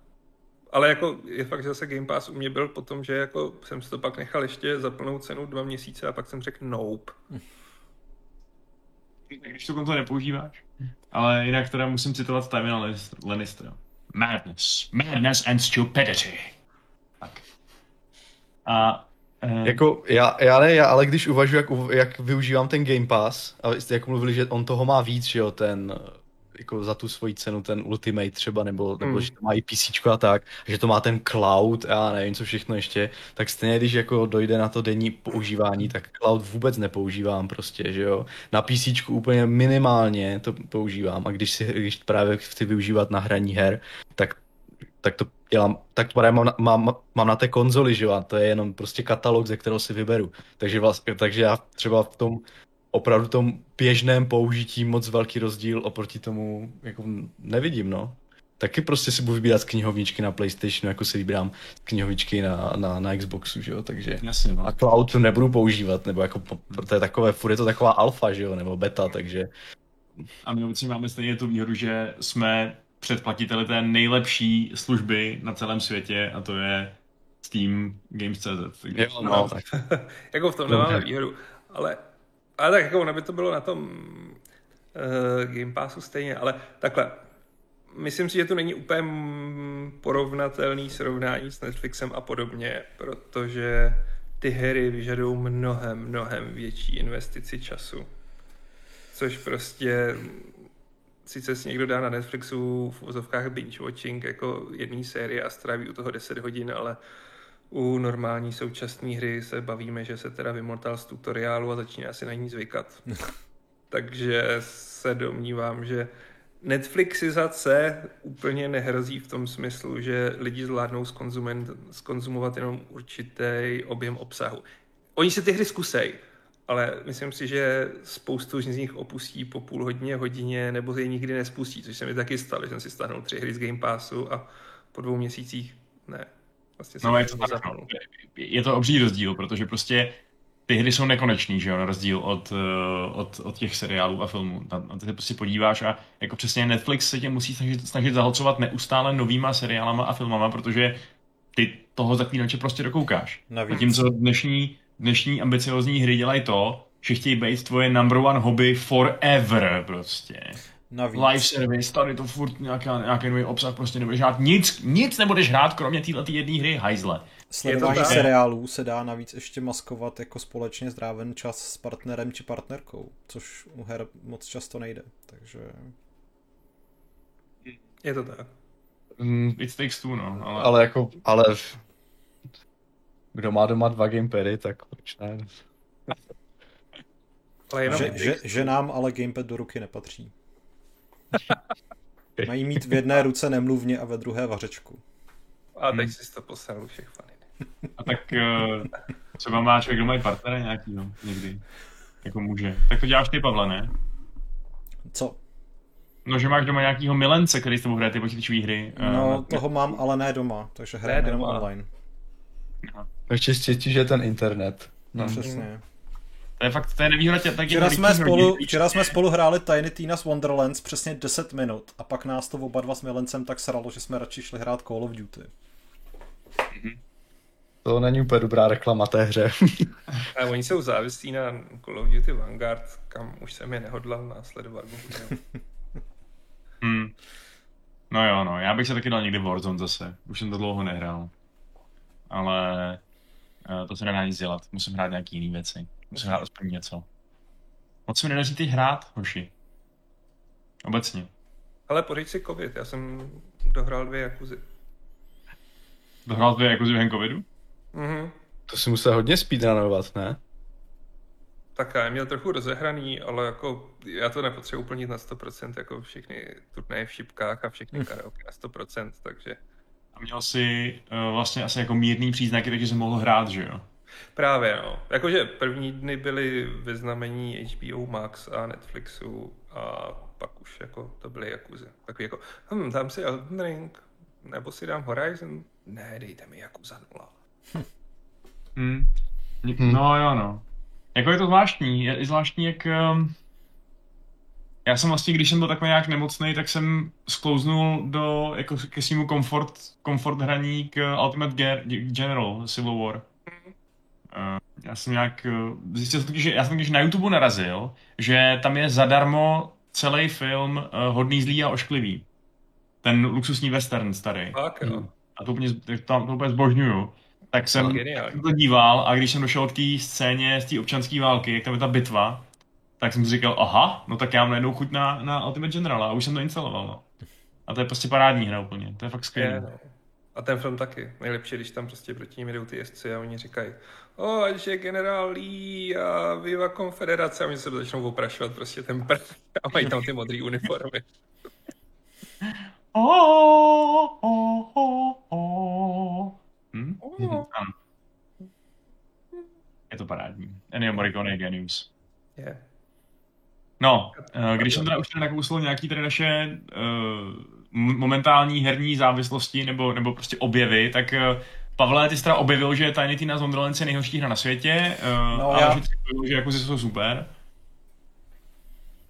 Ale jako je fakt, že zase Game Pass u mě byl po tom, že jako jsem si to pak nechal ještě za plnou cenu dva měsíce a pak jsem řekl nope. Když to konto nepoužíváš. Ale jinak teda musím citovat Tywina Lannistera. Madness. Madness and stupidity. Tak. A Uh, jako já, já ne, já, ale když uvažuji, jak, jak využívám ten Game Pass, a jste jako mluvili, že on toho má víc, že jo, ten jako za tu svoji cenu ten Ultimate třeba, nebo, nebo mm. že to má i PC a tak, že to má ten cloud, já nevím, co všechno ještě, tak stejně, když jako dojde na to denní používání, tak cloud vůbec nepoužívám prostě, že jo. Na PC úplně minimálně to používám a když si, když právě chci využívat na hraní her, tak tak to dělám, tak to právě mám, na, mám, mám na té konzoli, že jo, a to je jenom prostě katalog, ze kterého si vyberu. Takže, vlastně, takže já třeba v tom opravdu tom běžném použití moc velký rozdíl oproti tomu jako nevidím, no. Taky prostě si budu vybírat z knihovničky na PlayStationu, jako si vybírám z knihovničky na, na, na Xboxu, že jo, takže Jasně, no. a cloud nebudu používat, nebo jako, to je takové, furt je to taková alfa, že jo, nebo beta, takže a my obecně máme stejně tu výhodu, že jsme předplatiteli té nejlepší služby na celém světě a to je Steam Games.cz. Jo, no, tak. [LAUGHS] jako v tom nemáme výhodu, ale ale tak jako ono by to bylo na tom uh, Game Passu stejně, ale takhle. Myslím si, že to není úplně porovnatelný srovnání s Netflixem a podobně, protože ty hry vyžadují mnohem, mnohem větší investici času. Což prostě sice si někdo dá na Netflixu v vozovkách binge watching jako jedné série a stráví u toho 10 hodin, ale u normální současné hry se bavíme, že se teda vymotal z tutoriálu a začíná si na ní zvykat. [LAUGHS] Takže se domnívám, že Netflixizace úplně nehrozí v tom smyslu, že lidi zvládnou skonzumovat jenom určitý objem obsahu. Oni si ty hry zkusej, ale myslím si, že spoustu z nich opustí po půl hodině, hodině, nebo je nikdy nespustí, což se mi taky stalo, že jsem si stáhnul tři hry z Game Passu a po dvou měsících ne, Vlastně no, je to, tak, no. je to obří rozdíl, protože prostě ty hry jsou nekonečný, že jo, na rozdíl od, eh, od, od těch seriálů a filmů. Na, na to se prostě podíváš a jako přesně Netflix se tě musí snažit, snažit zahlcovat neustále novýma seriálama a filmama, protože ty toho zaklínače prostě dokoukáš. Navíc. Zatímco dnešní, dnešní ambiciozní hry dělají to, že chtějí být tvoje number one hobby forever prostě. Navíc. live service, tady to furt nějaká, nějaký nový obsah, prostě nebudeš hrát nic, nic nebudeš hrát, kromě této jedné hry, hajzle. Sledování seriálů se dá navíc ještě maskovat jako společně zdráven čas s partnerem či partnerkou, což u her moc často nejde, takže... Je to tak. Mm, it takes two, no. Ale, ale jako, ale kdo má doma dva gamepady, tak proč ne? ale jenom že, že, že nám ale gamepad do ruky nepatří. [LAUGHS] Mají mít v jedné ruce nemluvně a ve druhé vařečku. A teď hmm. si to poslal všech fany. A tak uh, třeba má člověk doma i partnera nějaký, no, někdy. Jako může. Tak to děláš ty, Pavle, ne? Co? No, že máš doma nějakýho milence, který s tebou hraje ty počítačové hry. No, na... toho mám, ale ne doma, takže hrajeme jenom online. Takže stětí, že ten internet. No, no přesně. To je fakt, to je nevýhoda tě, včera, jsme spolu, včera jsme spolu hráli Tiny Tina's Wonderlands přesně 10 minut a pak nás to oba dva s Milencem tak sralo, že jsme radši šli hrát Call of Duty. Mm-hmm. To není úplně dobrá reklama té hře. [LAUGHS] a oni jsou závislí na Call of Duty Vanguard, kam už jsem je nehodlal následovat. [LAUGHS] hmm. No jo, no, já bych se taky dal někdy Warzone zase. Už jsem to dlouho nehrál. Ale to se nedá nic dělat. Musím hrát nějaký jiný věci. Musím hrát aspoň něco. Moc se mi nedaří teď hrát, hoši. Obecně. Ale pořiď si covid, já jsem dohrál dvě Jakuzy. Dohrál dvě Jakuzy během covidu? Mhm. To si musel hodně speedrunovat, ne? Tak já měl trochu rozehraný, ale jako já to nepotřebuji plnit na 100%, jako všechny turnaje v šipkách a všechny karaoke na 100%, takže... A měl si uh, vlastně asi jako mírný příznaky, takže jsi mohl hrát, že jo? Právě, no. Jakože první dny byly ve znamení HBO Max a Netflixu a pak už jako to byly Jakuzy. Takový jako, hm, dám si Elden Ring, nebo si dám Horizon. Ne, dejte mi Yakuza 0. Hmm. hmm. No jo, no. Jako je to zvláštní, je zvláštní, jak... Um, já jsem vlastně, když jsem byl takový nějak nemocný, tak jsem sklouznul do, jako ke svýmu komfort, komfort hraní k Ultimate General Civil War. Uh, já jsem nějak uh, zjistil, že já jsem když na YouTube narazil, že tam je zadarmo celý film Hodný, zlý a ošklivý. Ten luxusní western starý. Tak, jo. A to úplně, to, to úplně zbožňuju. Tak jsem no, to díval a když jsem došel od té scéně z té občanské války, jak tam je ta bitva, tak jsem si říkal, aha, no tak já mám najednou chuť na, na Ultimate General a už jsem to instaloval. No. A to je prostě parádní hra úplně, to je fakt skvělé. Je, no. A ten film taky. Nejlepší, když tam prostě proti ním jdou ty jezdci a oni říkají, o, ať je generál Lee a Viva Konfederace a oni se začnou oprašovat prostě ten prd a mají tam ty modré uniformy. [LAUGHS] Oh, oh, oh, oh. Hm? Oh. Je to parádní. Ennio Morricone je genius. Yeah. No, eh, když jsem teda už nakousl nějaký tady naše uh, momentální herní závislosti nebo, nebo prostě objevy, tak uh, Pavle, ty jsi teda objevil, že Tiny Tina's Wonderlands je nejhorší hra na světě, uh, no, ale já... že, že jako jsou super.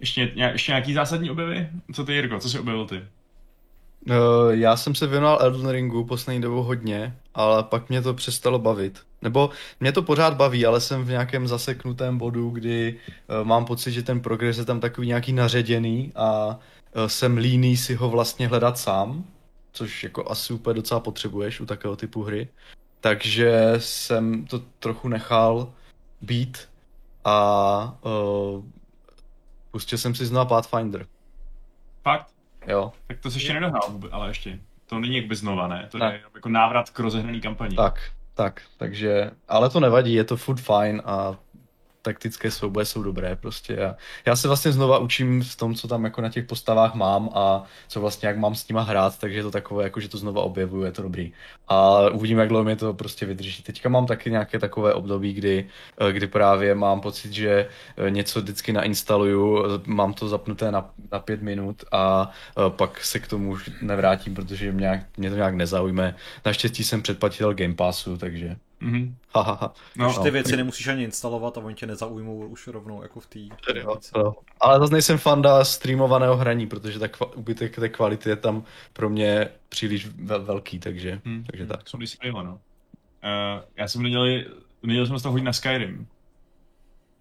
Ještě, ještě nějaký zásadní objevy? Co ty, Jirko, co jsi objevil ty? Uh, já jsem se věnoval Elden Ringu poslední dobou hodně, ale pak mě to přestalo bavit. Nebo mě to pořád baví, ale jsem v nějakém zaseknutém bodu, kdy uh, mám pocit, že ten progres je tam takový nějaký naředěný a uh, jsem líný si ho vlastně hledat sám, což jako asi úplně docela potřebuješ u takového typu hry. Takže jsem to trochu nechal být a uh, pustil jsem si znovu Pathfinder. Fakt? Jo. Tak to se ještě nedohrál, ale ještě. To není jakby znova, ne? To ne. je jako návrat k rozehraný kampaní. Tak, tak, takže, ale to nevadí, je to food fine a taktické souboje jsou dobré prostě. Já, já se vlastně znova učím v tom, co tam jako na těch postavách mám a co vlastně jak mám s nima hrát, takže je to takové, jako že to znova objevuju, je to dobrý. A uvidím, jak dlouho mě to prostě vydrží. Teďka mám taky nějaké takové období, kdy, eh, kdy právě mám pocit, že eh, něco vždycky nainstaluju, mám to zapnuté na, na pět minut a eh, pak se k tomu už nevrátím, protože mě, mě to nějak nezaujme. Naštěstí jsem předplatil Game Passu, takže Mm-hmm. No, už ty věci nemusíš ani instalovat a oni tě nezaujmou už rovnou jako v té. Ale zase nejsem fanda streamovaného hraní, protože ta kva- ubytek té kvality je tam pro mě příliš vel- velký, takže, hmm. takže tak. Jsou no. Uh, já jsem nedělal, nedělal jsem z toho hodně na Skyrim.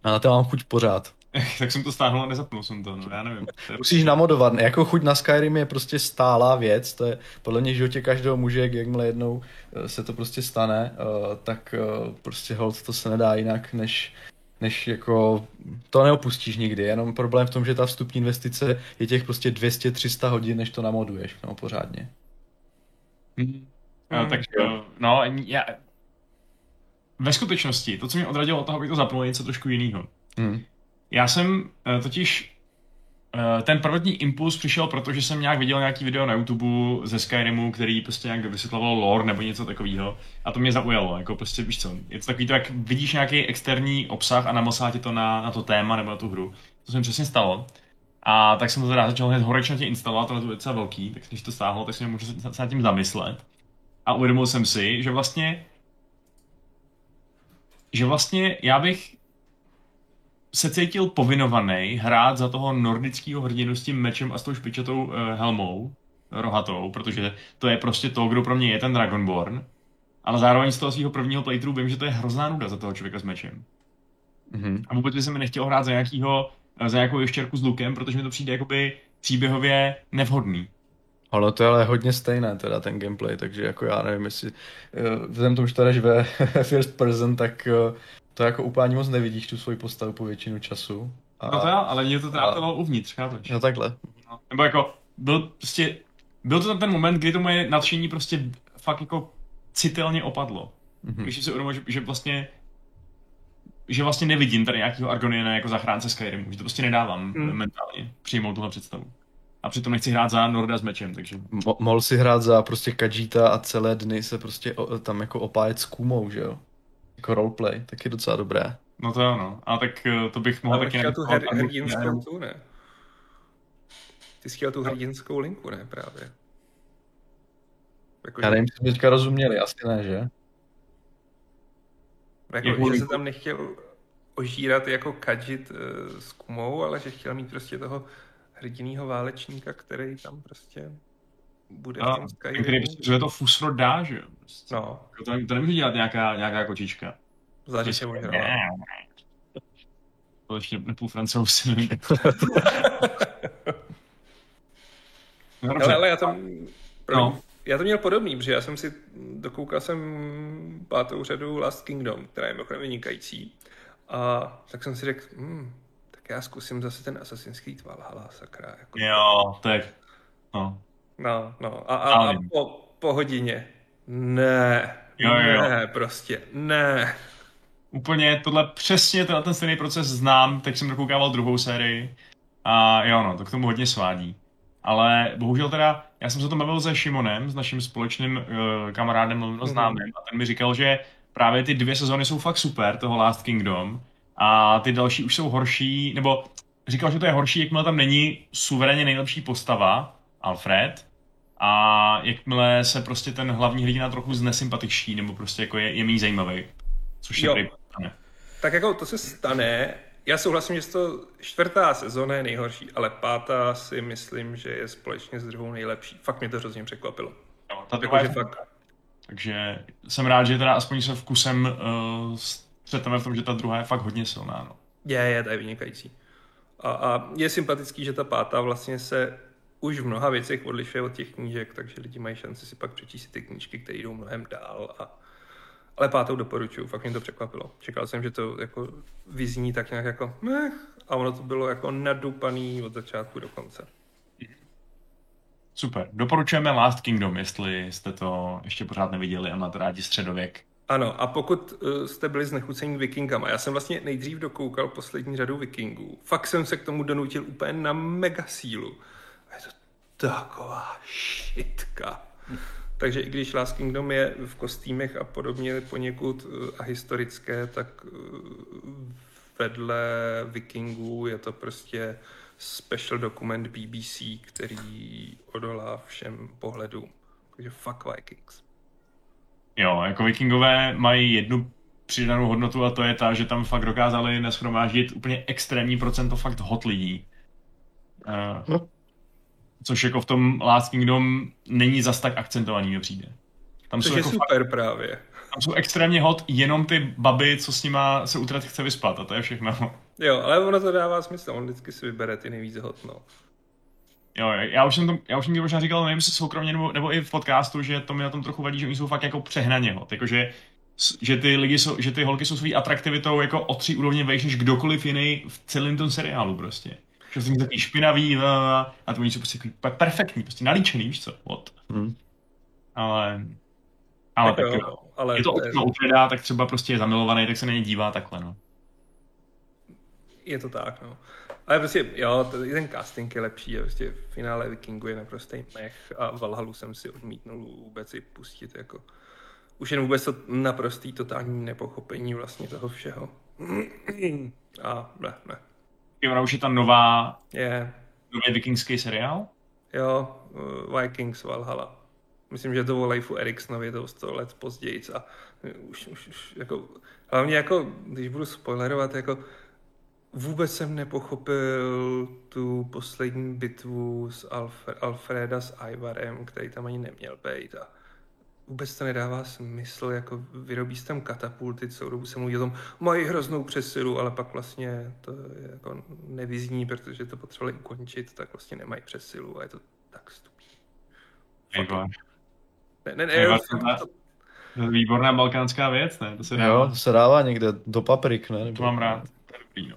A na to mám chuť pořád. [LAUGHS] tak jsem to stáhnul a nezapnul jsem to, no já nevím. To je... Musíš namodovat, jako chuť na Skyrim je prostě stálá věc, to je podle mě životě každého muže, jakmile jednou eh, se to prostě stane, eh, tak eh, prostě hold to se nedá jinak, než, než jako to neopustíš nikdy, jenom problém v tom, že ta vstupní investice je těch prostě 200-300 hodin, než to namoduješ, no pořádně. Hmm. No, tak no, já, ve skutečnosti, to, co mě odradilo od toho, abych to zapnul, je něco trošku jiného. Hmm. Já jsem uh, totiž uh, ten prvotní impuls přišel, protože jsem nějak viděl nějaký video na YouTube ze Skyrimu, který prostě nějak vysvětloval lore nebo něco takového. A to mě zaujalo, jako prostě víš co, je to takový to, jak vidíš nějaký externí obsah a namosá tě to na, na to téma nebo na tu hru. To se mi přesně stalo. A tak jsem to teda začal hned horečnatě instalovat, ale to je docela velký, tak když to stáhlo, tak jsem můžu se nad tím zamyslet. A uvědomil jsem si, že vlastně že vlastně já bych se cítil povinovaný hrát za toho nordického hrdinu s tím mečem a s tou špičatou uh, helmou, rohatou, protože to je prostě to, kdo pro mě je ten Dragonborn. Ale zároveň z toho svého prvního playthrough vím, že to je hrozná nuda za toho člověka s mečem. Mm-hmm. A vůbec by se mi nechtěl hrát za, nějakýho, za nějakou ještěrku s lukem, protože mi to přijde jakoby příběhově nevhodný. Ono to je ale hodně stejné, teda ten gameplay, takže jako já nevím, jestli eh, vzhledem tomu, že to ve [LAUGHS] first person, tak eh, to jako úplně moc nevidíš tu svoji postavu po většinu času. A, no to já, ale mě to trápilo uvnitř, chápeš? No takhle. No, nebo jako, byl prostě, byl to ten moment, kdy to moje nadšení prostě fakt jako citelně opadlo. Mm-hmm. Když si uvědomil, že, že vlastně že vlastně nevidím tady nějakého Argoniana jako zachránce Skyrimu, že to prostě nedávám mm. mentálně přijmout tuhle představu. A přitom nechci hrát za Norda s mečem, takže... Mo- mohl si hrát za prostě Kajita a celé dny se prostě o, tam jako opájet s Kumou, že jo? Jako roleplay, tak je docela dobré. No to jo, no. A tak eh, to bych mohl Ale taky... chtěl tu her, hrdinskou tu, ne? Ty jsi chtěl tu hrdinskou linku, ne, právě? Jako, Já nevím, jestli teďka rozuměli, asi ne, že? jako, že se tam nechtěl ožírat jako Kajit uh, s Kumou, ale že chtěl mít prostě toho hrdinného válečníka, který tam prostě bude v A, tom který Skyrimu. to fusro dá, že jo? Prostě. No, To, to nemůže dělat nějaká, nějaká kočička. že Prostě- možná. To ještě nepůl francouz. [LAUGHS] No. Ale, ale já tam, No. no. já to měl podobný, protože já jsem si, dokoukal jsem pátou řadu Last Kingdom, která je mimochodem vynikající. A tak jsem si řekl, hm, tak já zkusím zase ten Assassin's Creed Valhalla, sakra. Jako. Jo, tak. No. No, no. A, a, a po, po hodině, ne, Jo, jo, ne, prostě, ne. Úplně tohle přesně tenhle ten stejný proces znám, teď jsem dokoukával druhou sérii. A jo no, to k tomu hodně svádí. Ale bohužel teda, já jsem se to bavil se Šimonem, s naším společným uh, kamarádem, známým, a ten mi říkal, že právě ty dvě sezóny jsou fakt super, toho Last Kingdom, a ty další už jsou horší, nebo říkal, že to je horší, jakmile tam není suverénně nejlepší postava, Alfred, a jakmile se prostě ten hlavní hrdina trochu znesympatiší, nebo prostě jako je, je méně zajímavý. Což Jo. tady stane. Tak jako to se stane. Já souhlasím, že to čtvrtá sezóna je nejhorší, ale pátá si myslím, že je společně s druhou nejlepší. Fakt mě to hrozně překvapilo. Jo, ta druhá Jakože je fakt. Takže jsem rád, že teda aspoň se vkusem uh, střetneme v tom, že ta druhá je fakt hodně silná. No. Je, je, to je vynikající. A, a je sympatický, že ta pátá vlastně se už v mnoha věcech odlišuje od těch knížek, takže lidi mají šanci si pak přečíst ty knížky, které jdou mnohem dál. A... Ale pátou doporučuju, fakt mě to překvapilo. Čekal jsem, že to jako vyzní tak nějak jako meh, a ono to bylo jako nadupaný od začátku do konce. Super. Doporučujeme Last Kingdom, jestli jste to ještě pořád neviděli a máte rádi středověk. Ano, a pokud uh, jste byli znechucení vikingama, já jsem vlastně nejdřív dokoukal poslední řadu vikingů. Fakt jsem se k tomu donutil úplně na mega sílu. Taková šitka. Takže i když Last Kingdom je v kostýmech a podobně poněkud uh, a historické, tak uh, vedle vikingů je to prostě special dokument BBC, který odolá všem pohledům. Takže fuck Vikings. Jo, jako vikingové mají jednu přidanou hodnotu a to je ta, že tam fakt dokázali neschromáždit úplně extrémní procento fakt hot lidí. Uh, No. Což jako v tom Last Kingdom není zas tak akcentovaný, mi přijde. Tam Což jsou, je jako fakt, super právě. tam jsou extrémně hot jenom ty baby, co s nima se utrat chce vyspat a to je všechno. [LAUGHS] Jo, ale ono to dává smysl, on vždycky si vybere ty nejvíc hot, no. Jo, já už jsem, to, já už jsem ti možná říkal, nevím, jestli soukromně nebo, nebo i v podcastu, že to mi na tom trochu vadí, že oni jsou fakt jako přehnaně hot. Jakože, s- že ty lidi jsou, že ty holky jsou svou atraktivitou jako o tři úrovně vejš než kdokoliv jiný v celém tom seriálu prostě. Že jsou takový špinavý a, a to oni jsou prostě takový pe- perfektní, prostě nalíčený, víš co, what. Hmm. Ale, ale tak, jo, jo, ale je to to je, od Freda, tak třeba prostě je zamilovaný, tak se na ně dívá takhle, no. je to tak, no. Ale prostě, jo, i ten casting je lepší, a prostě v finále Vikingu je naprostý mech a Valhalu jsem si odmítnul vůbec si pustit, jako už jen vůbec to naprostý totální nepochopení vlastně toho všeho. [CLEARS THROAT] A ne, ne. Je ona už je ta nová, Je, nový vikingský seriál? jo, uh, Vikings Valhalla. Myslím, že to o Leifu Eriksonovi to o 100 let později a už, už, už jako, hlavně jako, když budu spoilerovat, jako vůbec jsem nepochopil tu poslední bitvu s Alf- Alfreda s Ivarem, který tam ani neměl být a vůbec to nedává smysl, jako vyrobí se tam katapulty, celou dobu se mluví o tom, mají hroznou přesilu, ale pak vlastně to je jako nevyzní, protože to potřebovali ukončit, tak vlastně nemají přesilu a je to tak. Jako, Ne, ne, ne, tohle- to, výborná balkánská věc, ne? To se dá, Jo, to se dává někde do paprik, ne? Nebo... to mám rád. To je dobrý, no.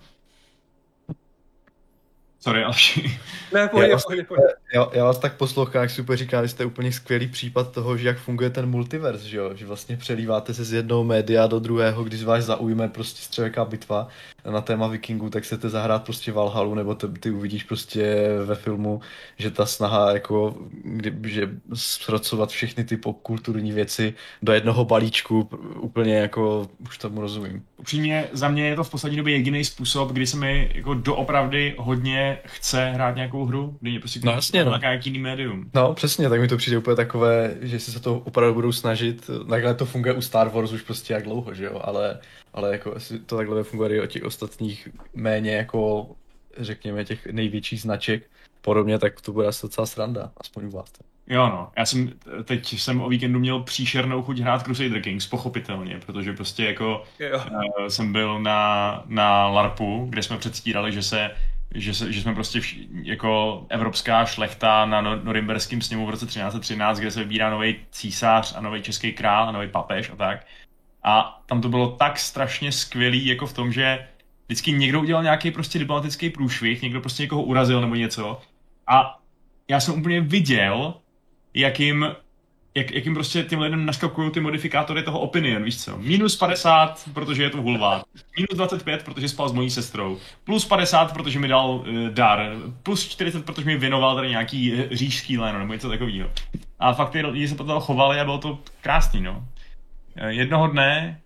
Sorry, Alši. Ne, pojď, pojď, pojď. Já, já, vás tak poslouchám, jak super říká, jste úplně skvělý případ toho, že jak funguje ten multiverse, že, jo? že vlastně přelíváte se z jednoho média do druhého, když vás zaujme prostě střevěká bitva na téma vikingů, tak chcete zahrát prostě Valhalu, nebo ty, ty uvidíš prostě ve filmu, že ta snaha jako, kdy, že zpracovat všechny ty popkulturní věci do jednoho balíčku, úplně jako, už tomu rozumím. Upřímně, za mě je to v poslední době jediný způsob, kdy se mi jako doopravdy hodně chce hrát nějakou hru, kdy mě prostě no, jasně, no. nějaký jiný médium. No, přesně, tak mi to přijde úplně takové, že si se to opravdu budou snažit, takhle to funguje u Star Wars už prostě jak dlouho, že jo, ale, ale jako to takhle funguje i o těch ostatních méně jako, řekněme, těch největších značek, podobně, tak to bude asi docela sranda, aspoň u vás. Jo no, já jsem teď jsem o víkendu měl příšernou chuť hrát Crusader Kings, pochopitelně, protože prostě jako jo. Uh, jsem byl na, na LARPu, kde jsme předstírali, že se že, se, že jsme prostě vš, jako evropská šlechta na norimberském sněmu v roce 1313, kde se vybírá nový císař a nový český král a nový papež a tak. A tam to bylo tak strašně skvělý, jako v tom, že vždycky někdo udělal nějaký prostě diplomatický průšvih, někdo prostě někoho urazil nebo něco. A já jsem úplně viděl, jakým jak, jak jim prostě těm lidem naskakují ty modifikátory toho opinion, víš co? Minus 50, protože je to hulvát. Minus 25, protože spal s mojí sestrou. Plus 50, protože mi dal uh, dar. Plus 40, protože mi věnoval tady nějaký uh, říšský léno nebo něco takového. A fakt ty lidi se potom chovali a bylo to krásný, no. Uh, jednoho dne,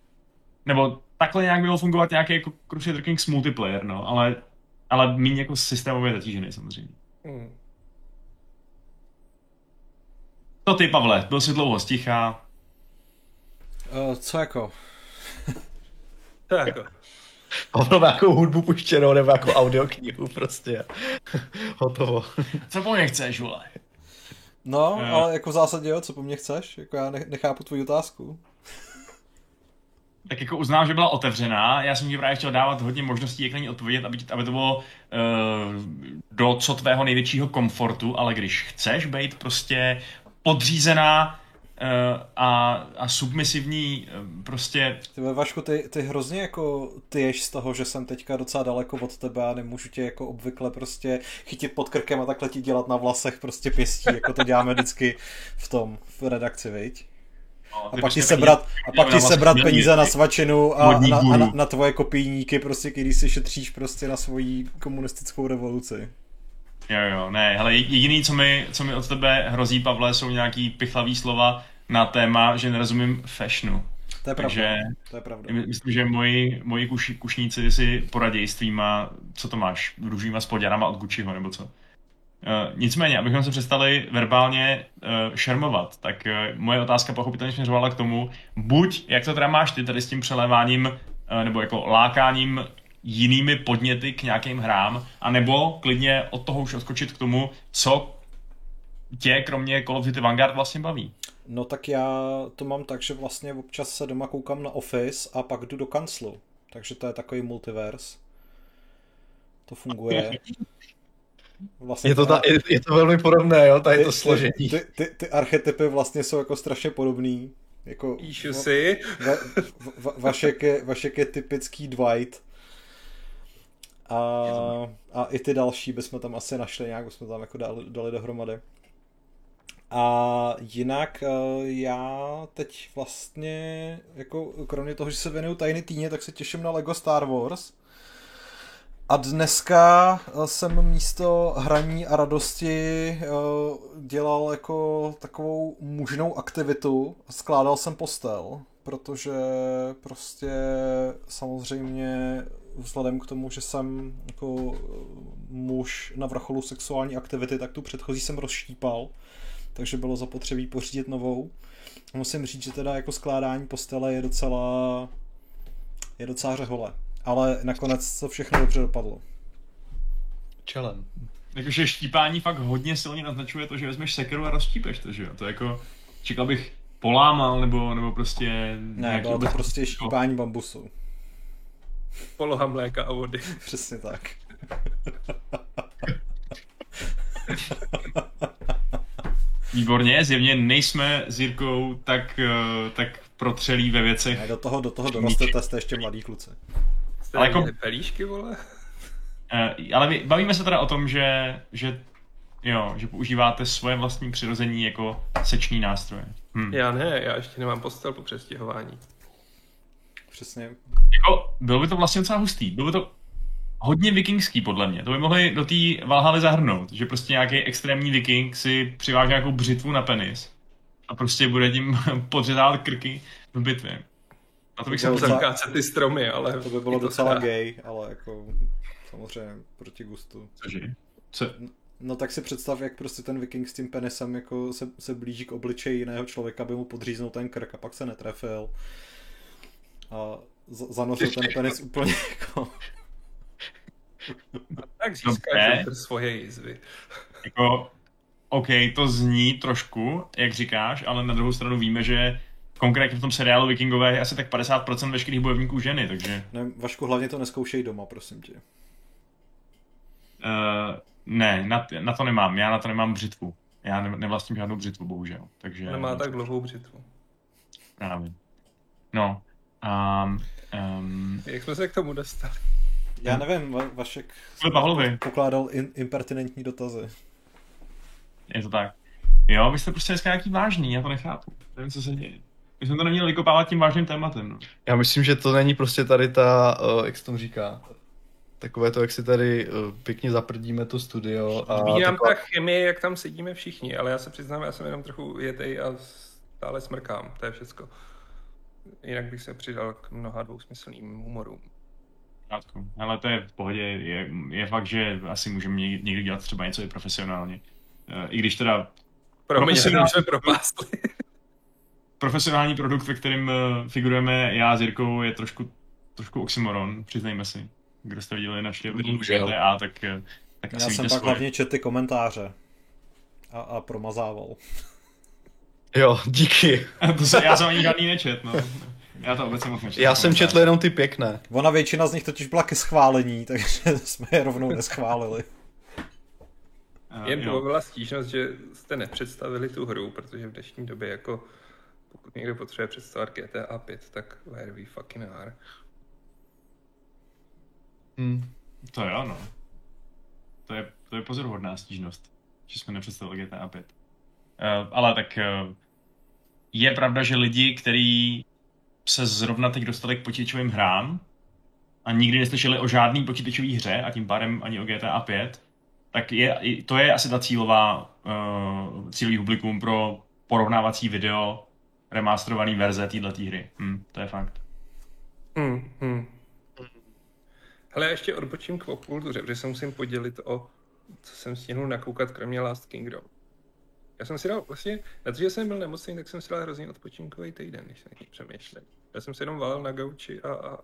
nebo takhle nějak bylo fungovat nějaký jako Crusader Kings multiplayer, no, ale, ale méně jako systémově zatížený samozřejmě. Hmm. To ty, Pavle, byl jsi dlouho stichá. Uh, co jako? to jako. Pavel má jako hudbu puštěnou nebo jako audioknihu prostě. [LAUGHS] Hotovo. Co po mně chceš, vole? No, uh. ale jako v zásadě jo, co po mně chceš? Jako já nechápu tvoji otázku. tak jako uznám, že byla otevřená. Já jsem ti právě chtěl dávat hodně možností, jak na ní odpovědět, aby, aby to bylo uh, do co tvého největšího komfortu, ale když chceš být prostě podřízená uh, a, a submisivní uh, prostě... Ty Vašku, ty, ty hrozně jako tyješ z toho, že jsem teďka docela daleko od tebe a nemůžu tě jako obvykle prostě chytit pod krkem a takhle ti dělat na vlasech prostě pěstí, jako to děláme vždycky v tom, v redakci, viď? No, a pak ti sebrat, a pak ti sebrat peníze na svačinu a, na, a na, na, tvoje kopijníky, prostě, když si šetříš prostě na svoji komunistickou revoluci. Jo, jo, ne, hele, jediný, co mi, co mi od tebe hrozí, Pavle, jsou nějaký pichlavý slova na téma, že nerozumím fashionu. To je Takže pravda. To je pravda. Myslím, že moji, moji kuš, kušníci si poradí s tvýma, co to máš, růžnýma spodňanama od Gucciho, nebo co. Uh, nicméně, abychom se přestali verbálně uh, šermovat, tak uh, moje otázka pochopitelně směřovala k tomu, buď, jak to teda máš ty tady s tím přeléváním, uh, nebo jako lákáním jinými podněty k nějakým hrám, anebo klidně od toho už odskočit k tomu, co tě kromě Call of Duty Vanguard vlastně baví. No tak já to mám tak, že vlastně občas se doma koukám na Office a pak jdu do kanclu. Takže to je takový multiverse. To funguje. Vlastně je, to ta, je, je to velmi podobné, jo, tady ty, to složení. Ty, ty, ty, ty archetypy vlastně jsou jako strašně podobný. Jako, Píšu si. Va, va, Vašek, je, Vašek je typický Dwight a, a i ty další bychom tam asi našli nějak, bychom tam jako dali, dali dohromady. A jinak e, já teď vlastně, jako kromě toho, že se věnuju tajný týně, tak se těším na LEGO Star Wars. A dneska e, jsem místo hraní a radosti e, dělal jako takovou mužnou aktivitu. Skládal jsem postel, protože prostě samozřejmě vzhledem k tomu, že jsem jako muž na vrcholu sexuální aktivity, tak tu předchozí jsem rozštípal, takže bylo zapotřebí pořídit novou. Musím říct, že teda jako skládání postele je docela je docela řehole. Ale nakonec to všechno dobře dopadlo. Čelem. Jakože štípání fakt hodně silně naznačuje to, že vezmeš sekeru a rozštípeš to, že jo? To jako, čekal bych polámal, nebo, nebo prostě... Ne, bylo to prostě štípání bambusu. Poloha mléka a vody. [LAUGHS] Přesně tak. Výborně, zjevně nejsme s Jirkou tak, eh, tak protřelí ve věcech. Ne, do toho, do toho dorostete, jste ještě mladý kluci. Jste Ale jako... pelíšky, vole? Uh, ale bavíme se teda o tom, že, že Jo, že používáte svoje vlastní přirození jako sečný nástroje. Hm. Já ne, já ještě nemám postel po přestěhování. Přesně. Jako, bylo by to vlastně docela hustý. Bylo by to hodně vikingský, podle mě. To by mohli do té Valhaly zahrnout, že prostě nějaký extrémní viking si přiváže nějakou břitvu na penis a prostě bude tím [LAUGHS] podřezávat krky v bitvě. A to bych se docela... ty stromy, ale... To by bylo docela [LAUGHS] gay, ale jako samozřejmě proti gustu. Cože? Co? No tak si představ, jak prostě ten viking s tím penisem jako se, se blíží k obličeji jiného člověka, aby mu podříznul ten krk a pak se netrefil. A zanosil ten penis úplně jako... tak získáš svoje jízvy. Jako, OK, to zní trošku, jak říkáš, ale na druhou stranu víme, že konkrétně v tom seriálu Vikingové je asi tak 50% veškerých bojovníků ženy, takže... Ne, Vašku, hlavně to neskoušej doma, prosím tě. Uh, ne, na, na to nemám. Já na to nemám břitvu. Já ne, nevlastním žádnou břitvu, bohužel. Takže, Nemá tak dlouhou břitvu. Právě. No. Um, um, Jak jsme se k tomu dostali? Já nevím, Va- Vašek pokládal in, impertinentní dotazy. Je to tak. Jo, vy jste prostě dneska nějaký vážný, já to nechápu. Nevím, co se děje. My jsme to neměli vykopávat tím vážným tématem. No. Já myslím, že to není prostě tady ta, uh, jak se tomu říká, takové to, jak si tady uh, pěkně zaprdíme to studio. A Vnímám taková... ta chemie, jak tam sedíme všichni, ale já se přiznám, já jsem jenom trochu jetej a stále smrkám, to je všecko. Jinak bych se přidal k mnoha dvousmyslným humorům. Ale to je v pohodě, je, je fakt, že asi můžeme někdy dělat třeba něco i profesionálně. Uh, I když teda... Promiň, profesionál... jsme propásli. [LAUGHS] profesionální produkt, ve kterém uh, figurujeme já s Jirkou, je trošku, trošku oxymoron, přiznejme si kdo jste viděli naše GTA, tak, eh, tak Já jsem pak svoje. hlavně četl ty komentáře a, a promazával. Jo, díky. [LAUGHS] to se, já jsem ani žádný nečet, no. Já to obecně moc nečet. Já jsem četl jenom ty pěkné. Ona většina z nich totiž byla ke schválení, [LAUGHS] takže jsme je rovnou neschválili. Uh, Jen byla stížnost, že jste nepředstavili tu hru, protože v dnešní době jako pokud někdo potřebuje představit GTA 5, tak where we fucking are. Hmm. To jo, no. To je, to je pozoruhodná stížnost, že jsme nepředstavili GTA 5. Eh, ale tak uh, je pravda, že lidi, kteří se zrovna teď dostali k počítačovým hrám a nikdy neslyšeli o žádný počítačové hře a tím pádem ani o GTA 5, tak je, to je asi ta cílová, uh, cílový publikum pro porovnávací video remasterovaný verze této hry. Hm, to je fakt. Hmm, hmm. Ale ještě odbočím k popkultuře, protože se musím podělit o co jsem stihnul nakoukat, kromě Last Kingdom. Já jsem si dal vlastně, na to, že jsem byl nemocný, tak jsem si dal hrozně odpočinkový týden, když jsem tím přemýšlel. Já jsem se jenom valil na gauči a, a,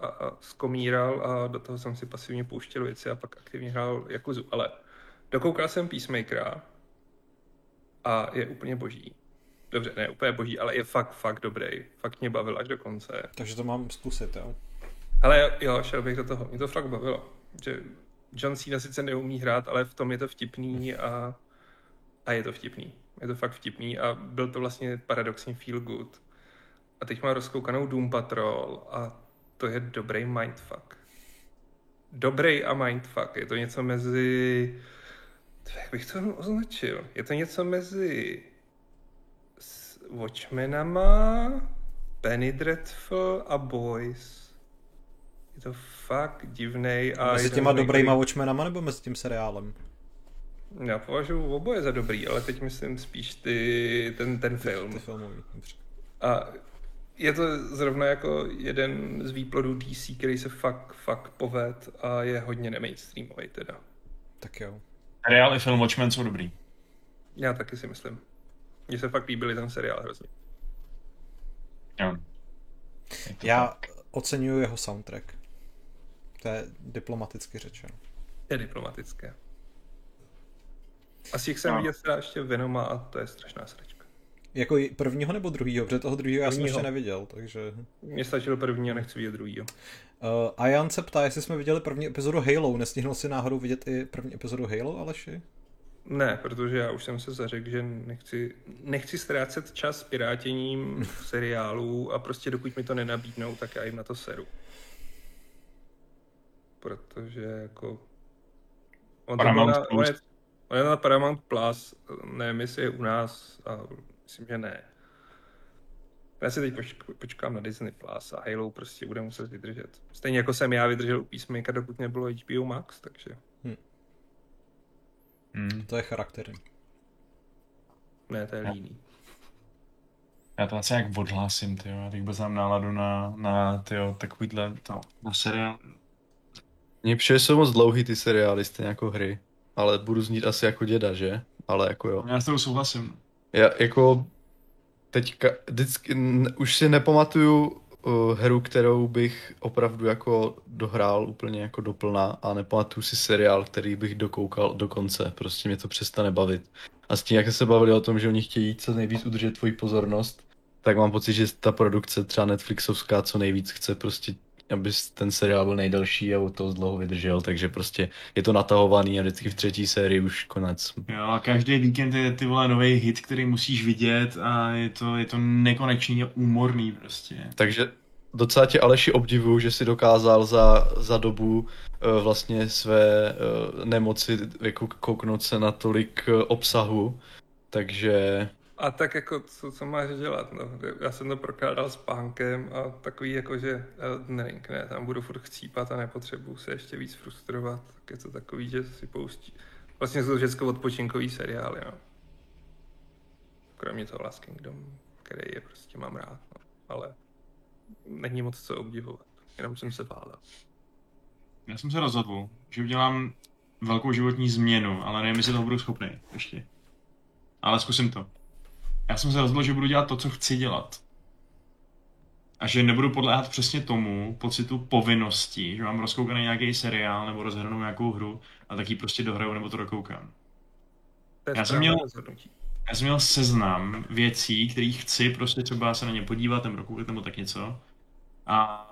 a, a skomíral a do toho jsem si pasivně pouštěl věci a pak aktivně hrál Jakuzu. Ale dokoukal jsem Peacemakera a je úplně boží. Dobře, ne úplně boží, ale je fakt, fakt dobrý. Fakt mě bavil až do konce. Takže to mám zkusit, jo? Ale jo, šel bych do toho. Mě to fakt bavilo. Že John Cena sice neumí hrát, ale v tom je to vtipný a, a je to vtipný. Je to fakt vtipný a byl to vlastně paradoxně feel good. A teď má rozkoukanou Doom Patrol a to je dobrý mindfuck. Dobrý a mindfuck. Je to něco mezi... Jak bych to označil? Je to něco mezi Watchmenama, Penny Dreadful a Boys je to fakt divný. A mezi těma dobrýma Watchmenama nebo mezi tím seriálem? Já považuji oboje za dobrý, ale teď myslím spíš ty, ten, ten film. Ty filmový, A je to zrovna jako jeden z výplodů DC, který se fakt, fakt poved a je hodně nemainstreamový teda. Tak jo. Seriál i film Watchmen jsou dobrý. Já taky si myslím. Mně se fakt líbily ten seriál hrozně. Jo. Já tak. oceňuju jeho soundtrack. To je diplomaticky řečeno. Je diplomatické. Asi jsem no. viděl teda ještě Venoma a to je strašná sračka. Jako prvního nebo druhýho? Protože toho druhého já jsem ještě neviděl, takže... Mně stačilo první a nechci vidět druhýho. Uh, a Jan se ptá, jestli jsme viděli první epizodu Halo. Nestihnul si náhodou vidět i první epizodu Halo, Aleši? Ne, protože já už jsem se zařekl, že nechci, nechci ztrácet čas pirátěním [LAUGHS] seriálů a prostě dokud mi to nenabídnou, tak já jim na to seru. protože jako... On Paramount to na, on, je, on je na Paramount Plus, nevím, jestli je u nás, a myslím, že ne. Já si teď počkám na Disney Plus a Halo prostě bude muset vydržet. Stejně jako jsem já vydržel u Peacemaker, dokud nebylo HBO Max, takže... Hmm. Hmm. To je charakterní. Ne, to je líný. Já to asi jak odhlásím, ty já bych byl náladu na, na tyjo, takovýhle, to, na seriál. Mně přijde, jsou moc dlouhý ty seriály, stejně jako hry. Ale budu znít asi jako děda, že? Ale jako jo. Já s tou souhlasím. Já jako teďka, vždycky, už si nepamatuju uh, hru, kterou bych opravdu jako dohrál úplně jako doplná a nepamatuju si seriál, který bych dokoukal do konce. Prostě mě to přestane bavit. A s tím, jak se bavili o tom, že oni chtějí co nejvíc udržet tvoji pozornost, tak mám pocit, že ta produkce třeba Netflixovská co nejvíc chce prostě aby ten seriál byl nejdelší a u toho dlouho vydržel, takže prostě je to natahovaný a vždycky v třetí sérii už konec. Jo a každý víkend je ty vole nový hit, který musíš vidět a je to, je to nekonečně úmorný prostě. Takže docela tě Aleši obdivuju, že si dokázal za, za dobu uh, vlastně své uh, nemoci jako kouknout se na tolik uh, obsahu, takže a tak jako, co, co máš dělat, no. Já jsem to prokládal s pánkem a takový jako, že Elden Ring, ne, tam budu furt chcípat a nepotřebuju se ještě víc frustrovat, tak je to takový, že si pouští. Vlastně jsou to všechno odpočinkový seriály, no. Kromě toho Last Kingdom, který je prostě mám rád, no. ale není moc co obdivovat, jenom jsem se bál. Já jsem se rozhodl, že udělám velkou životní změnu, ale nevím, jestli toho budu schopný ještě. Ale zkusím to já jsem se rozhodl, že budu dělat to, co chci dělat. A že nebudu podléhat přesně tomu pocitu povinnosti, že mám rozkoukaný nějaký seriál nebo rozhranou nějakou hru a tak ji prostě dohraju nebo to dokoukám. Já jsem, měl, já jsem měl seznam věcí, kterých chci prostě třeba se na ně podívat nebo dokoukat nebo tak něco. A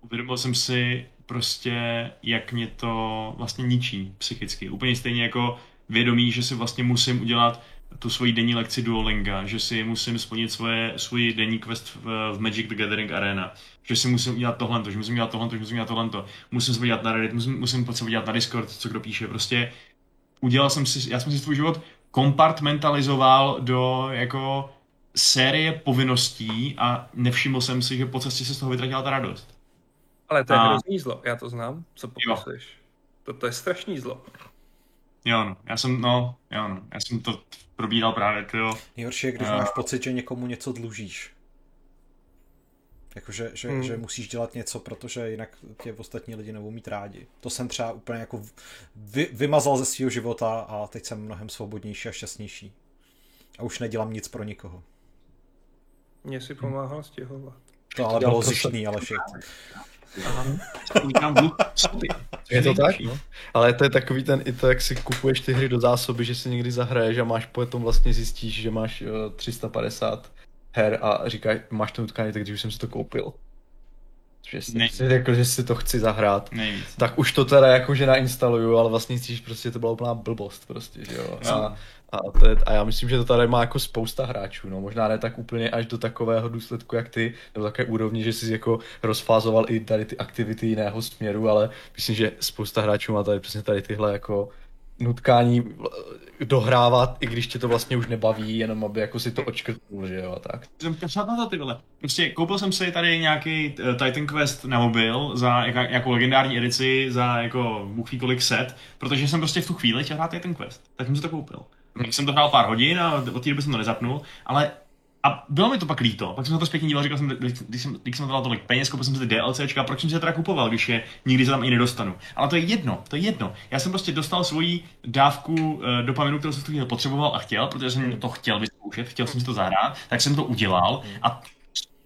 uvědomil jsem si prostě, jak mě to vlastně ničí psychicky. Úplně stejně jako vědomí, že si vlastně musím udělat tu svoji denní lekci Duolinga, že si musím splnit svoje, svůj denní quest v, v Magic the Gathering Arena, že si musím udělat tohle, že musím udělat tohle, že musím udělat tohle, musím se podívat na Reddit, musím, musím se podívat na Discord, co kdo píše, prostě udělal jsem si, já jsem si svůj život kompartmentalizoval do jako série povinností a nevšiml jsem si, že po cestě se z toho vytratila ta radost. Ale to je a... hrozný zlo, já to znám, co popisuješ. To, to je strašný zlo. Jo, no. Já jsem, no, jo, no. Já jsem to probíral právě, to jo. Nejhorší je, když uh, máš pocit, že někomu něco dlužíš. Jakože že, hmm. že musíš dělat něco, protože jinak tě ostatní lidi nebudou mít rádi. To jsem třeba úplně jako vy, vymazal ze svého života a teď jsem mnohem svobodnější a šťastnější. A už nedělám nic pro nikoho. Mně si pomáhal stěhovat. To ale bylo zjištný, ale shit. Je to tak, no. Ale to je takový ten, i to, jak si kupuješ ty hry do zásoby, že si někdy zahraješ a máš potom vlastně zjistíš, že máš uh, eh, 350 her a říkáš, máš to utkání, tak když už jsem si to koupil. Že si, si řekl, že si to chci zahrát. Nejvíc. Tak už to teda jakože nainstaluju, ale vlastně zjistíš prostě, to byla úplná blbost prostě, že jo. No. A, a, to je, a já myslím, že to tady má jako spousta hráčů, no možná ne tak úplně až do takového důsledku, jak ty, nebo také úrovni, že jsi jako rozfázoval i tady ty aktivity jiného směru, ale myslím, že spousta hráčů má tady přesně tady tyhle jako nutkání dohrávat, i když tě to vlastně už nebaví, jenom aby jako si to očkrtnul, že jo, a tak. Jsem kašlat na to ty vole. Prostě koupil jsem si tady nějaký uh, Titan Quest na mobil za jak, jako legendární edici za jako bůh kolik set, protože jsem prostě v tu chvíli chtěl hrát Titan Quest. Tak jsem si to koupil. Jsem to hrál pár hodin a od té doby jsem to nezapnul, ale a bylo mi to pak líto, pak jsem se to zpětně díval, říkal jsem, když jsem, když jsem dal tolik peněz, koupil jsem si DLCčka, proč jsem se teda kupoval, když je nikdy se tam i nedostanu. Ale to je jedno, to je jedno. Já jsem prostě dostal svoji dávku uh, dopaminu, kterou jsem v tu chvíli potřeboval a chtěl, protože jsem to chtěl vyzkoušet, chtěl jsem si to zahrát, tak jsem to udělal a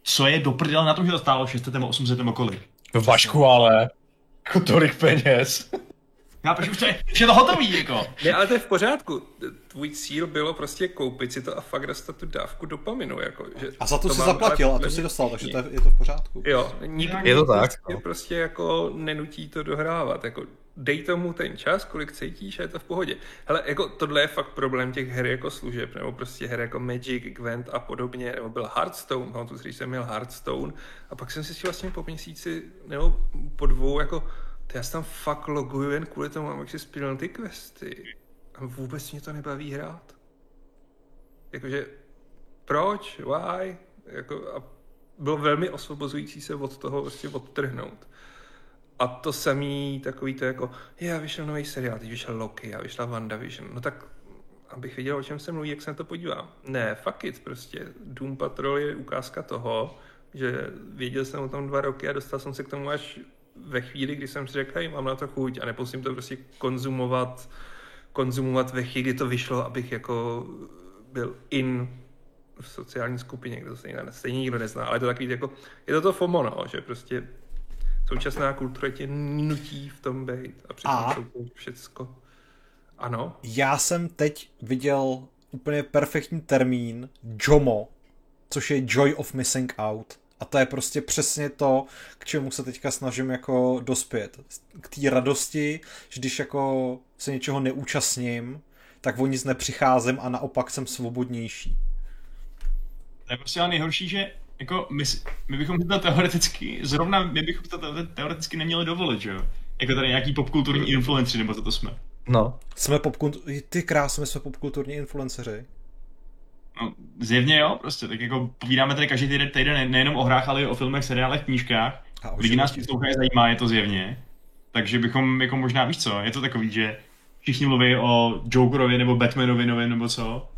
co je do prdele na tom, že to stálo 600 nebo 800 nebo kolik. Vašku ale, jako tolik peněz. Já proč už to je, už je to hotový, jako. Ne, ale to je v pořádku. Tvůj cíl bylo prostě koupit si to a fakt dostat tu dávku dopaminu, jako. Že a za to, to si zaplatil a to si dostal, takže to je, je to v pořádku. Jo, nikdy je to tak. Prostě, no. prostě jako nenutí to dohrávat, jako dej tomu ten čas, kolik cítíš a je to v pohodě. Hele, jako tohle je fakt problém těch her jako služeb, nebo prostě her jako Magic, Gwent a podobně, nebo byl Hearthstone, pamatuju si, když jsem měl Hearthstone a pak jsem si vlastně po měsíci, nebo po dvou, jako já se tam fakt loguju jen kvůli tomu, abych si splnil ty questy. A vůbec mě to nebaví hrát. Jakože, proč, why? Jako, a bylo velmi osvobozující se od toho prostě odtrhnout. A to samý takový to jako, já vyšel nový seriál, teď vyšel Loki, a vyšla WandaVision. No tak abych věděl, o čem se mluví, jak se na to podívám. Ne, fuck it, prostě. Doom Patrol je ukázka toho, že věděl jsem o tom dva roky a dostal jsem se k tomu až ve chvíli, kdy jsem si řekl, mám na to chuť a neposím to prostě konzumovat, konzumovat ve chvíli, kdy to vyšlo, abych jako byl in v sociální skupině, kde to stejně, stejně nikdo nezná, ale je to takový jako, je to to FOMO, no, že prostě současná kultura tě nutí v tom být a přitom a? to všecko. Ano. Já jsem teď viděl úplně perfektní termín JOMO, což je Joy of Missing Out. A to je prostě přesně to, k čemu se teďka snažím jako dospět. K té radosti, že když jako se něčeho neúčastním, tak o nic nepřicházím a naopak jsem svobodnější. To je prostě ale nejhorší, že jako my, my bychom to teoreticky, zrovna my bychom to teoreticky neměli dovolit, že jo? Jako tady nějaký popkulturní influenci, nebo to, to jsme. No. Jsme popkulturní, ty krásně jsme popkulturní influenceři. No, zjevně jo, prostě, tak jako povídáme tady každý týden, týden nejenom o hrách, ale i o filmech, seriálech, knížkách. Lidi nás poslouchají, zajímá, je to zjevně. Takže bychom, jako možná, víš co, je to takový, že všichni mluví o Jokerovi nebo Batmanovi nově nebo co.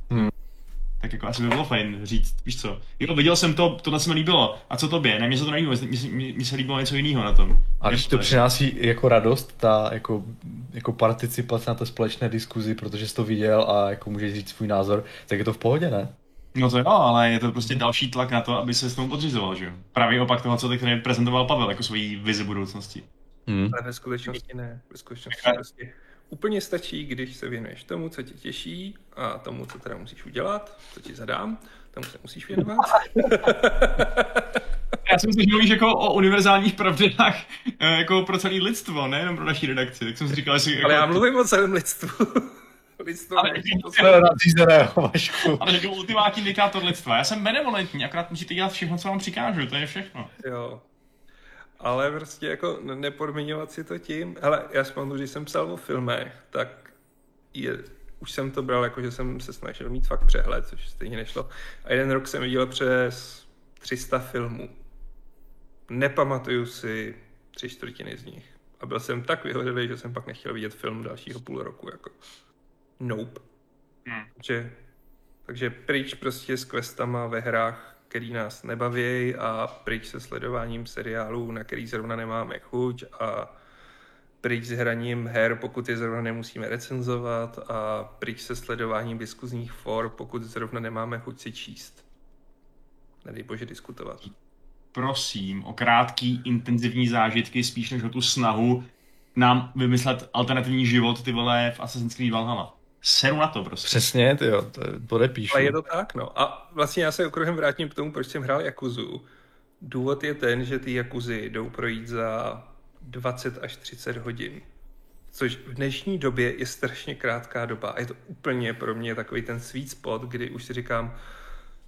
Tak jako asi by bylo fajn říct, víš co, jo, viděl jsem to, tohle se mi líbilo. A co tobě? Ne, mně se to nelíbilo, mně se líbilo něco jiného na tom. A když to přináší jako radost, ta jako, jako participace na té společné diskuzi, protože jsi to viděl a jako můžeš říct svůj názor, tak je to v pohodě, ne? No to jo, ale je to prostě další tlak na to, aby se s tomu podřizoval, že jo? Právě opak toho, co teď prezentoval Pavel jako svoji vizi budoucnosti. Hmm. Ale ve skutečnosti ne. Ve skutečnosti prostě úplně stačí, když se věnuješ tomu, co tě těší a tomu, co teda musíš udělat, co ti zadám, tomu se musíš věnovat. [LAUGHS] Já jsem si mluvíš jako o univerzálních pravdách [LAUGHS] eh, jako pro celé lidstvo, nejenom pro naší redakci. Tak jsem si říkal, že... Ale jako... já mluvím o celém lidstvu. [LAUGHS] lidstvo ale, ale, ale jako ultimátní diktátor lidstva. Já jsem benevolentní, akorát musíte dělat všechno, co vám přikážu, to je všechno. Jo. Ale prostě jako nepodmiňovat si to tím. Hele, já si pamatuju, když jsem psal o filmech, tak je, už jsem to bral jako, že jsem se snažil mít fakt přehled, což stejně nešlo. A jeden rok jsem viděl přes 300 filmů. Nepamatuju si tři čtvrtiny z nich. A byl jsem tak vyhořelý, že jsem pak nechtěl vidět film dalšího půl roku. Jako. Nope. Hmm. Takže, takže pryč prostě s questama ve hrách, který nás nebaví a pryč se sledováním seriálů, na který zrovna nemáme chuť a pryč s hraním her, pokud je zrovna nemusíme recenzovat a pryč se sledováním diskuzních for, pokud zrovna nemáme chuť si číst. Nedej bože diskutovat. Prosím o krátký, intenzivní zážitky, spíš než o tu snahu nám vymyslet alternativní život, ty vole, v Assassin's Creed Valhalla seru na to prostě. Přesně, ty jo, to podepíšu. Ale je to tak, no. A vlastně já se okruhem vrátím k tomu, proč jsem hrál Jakuzu. Důvod je ten, že ty Jakuzy jdou projít za 20 až 30 hodin. Což v dnešní době je strašně krátká doba. A je to úplně pro mě takový ten sweet spot, kdy už si říkám,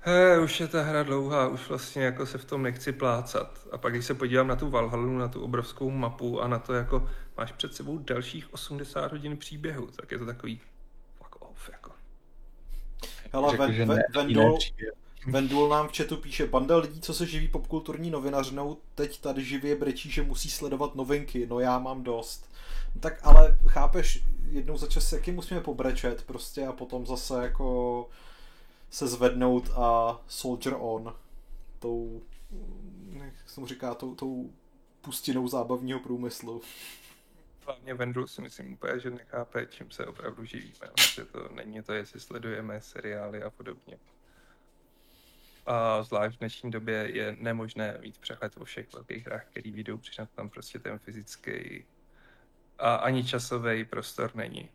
he, už je ta hra dlouhá, už vlastně jako se v tom nechci plácat. A pak když se podívám na tu Valhalu, na tu obrovskou mapu a na to, jako máš před sebou dalších 80 hodin příběhu, tak je to takový Hele, Řekl, Ven, ne, Vendul, Vendul nám v chatu píše, banda lidí, co se živí popkulturní novinařinou, teď tady živě brečí, že musí sledovat novinky, no já mám dost. No tak ale chápeš, jednou za čas jaký musíme pobrečet prostě a potom zase jako se zvednout a soldier on tou, jak se mu říká, tou, tou pustinou zábavního průmyslu. Hlavně Vendul si myslím úplně, že nechápe, čím se opravdu živíme. Že to není to, jestli sledujeme seriály a podobně. A zvlášť v dnešní době je nemožné mít přehled o všech velkých hrách, který vyjdou, přičem tam prostě ten fyzický a ani časový prostor není.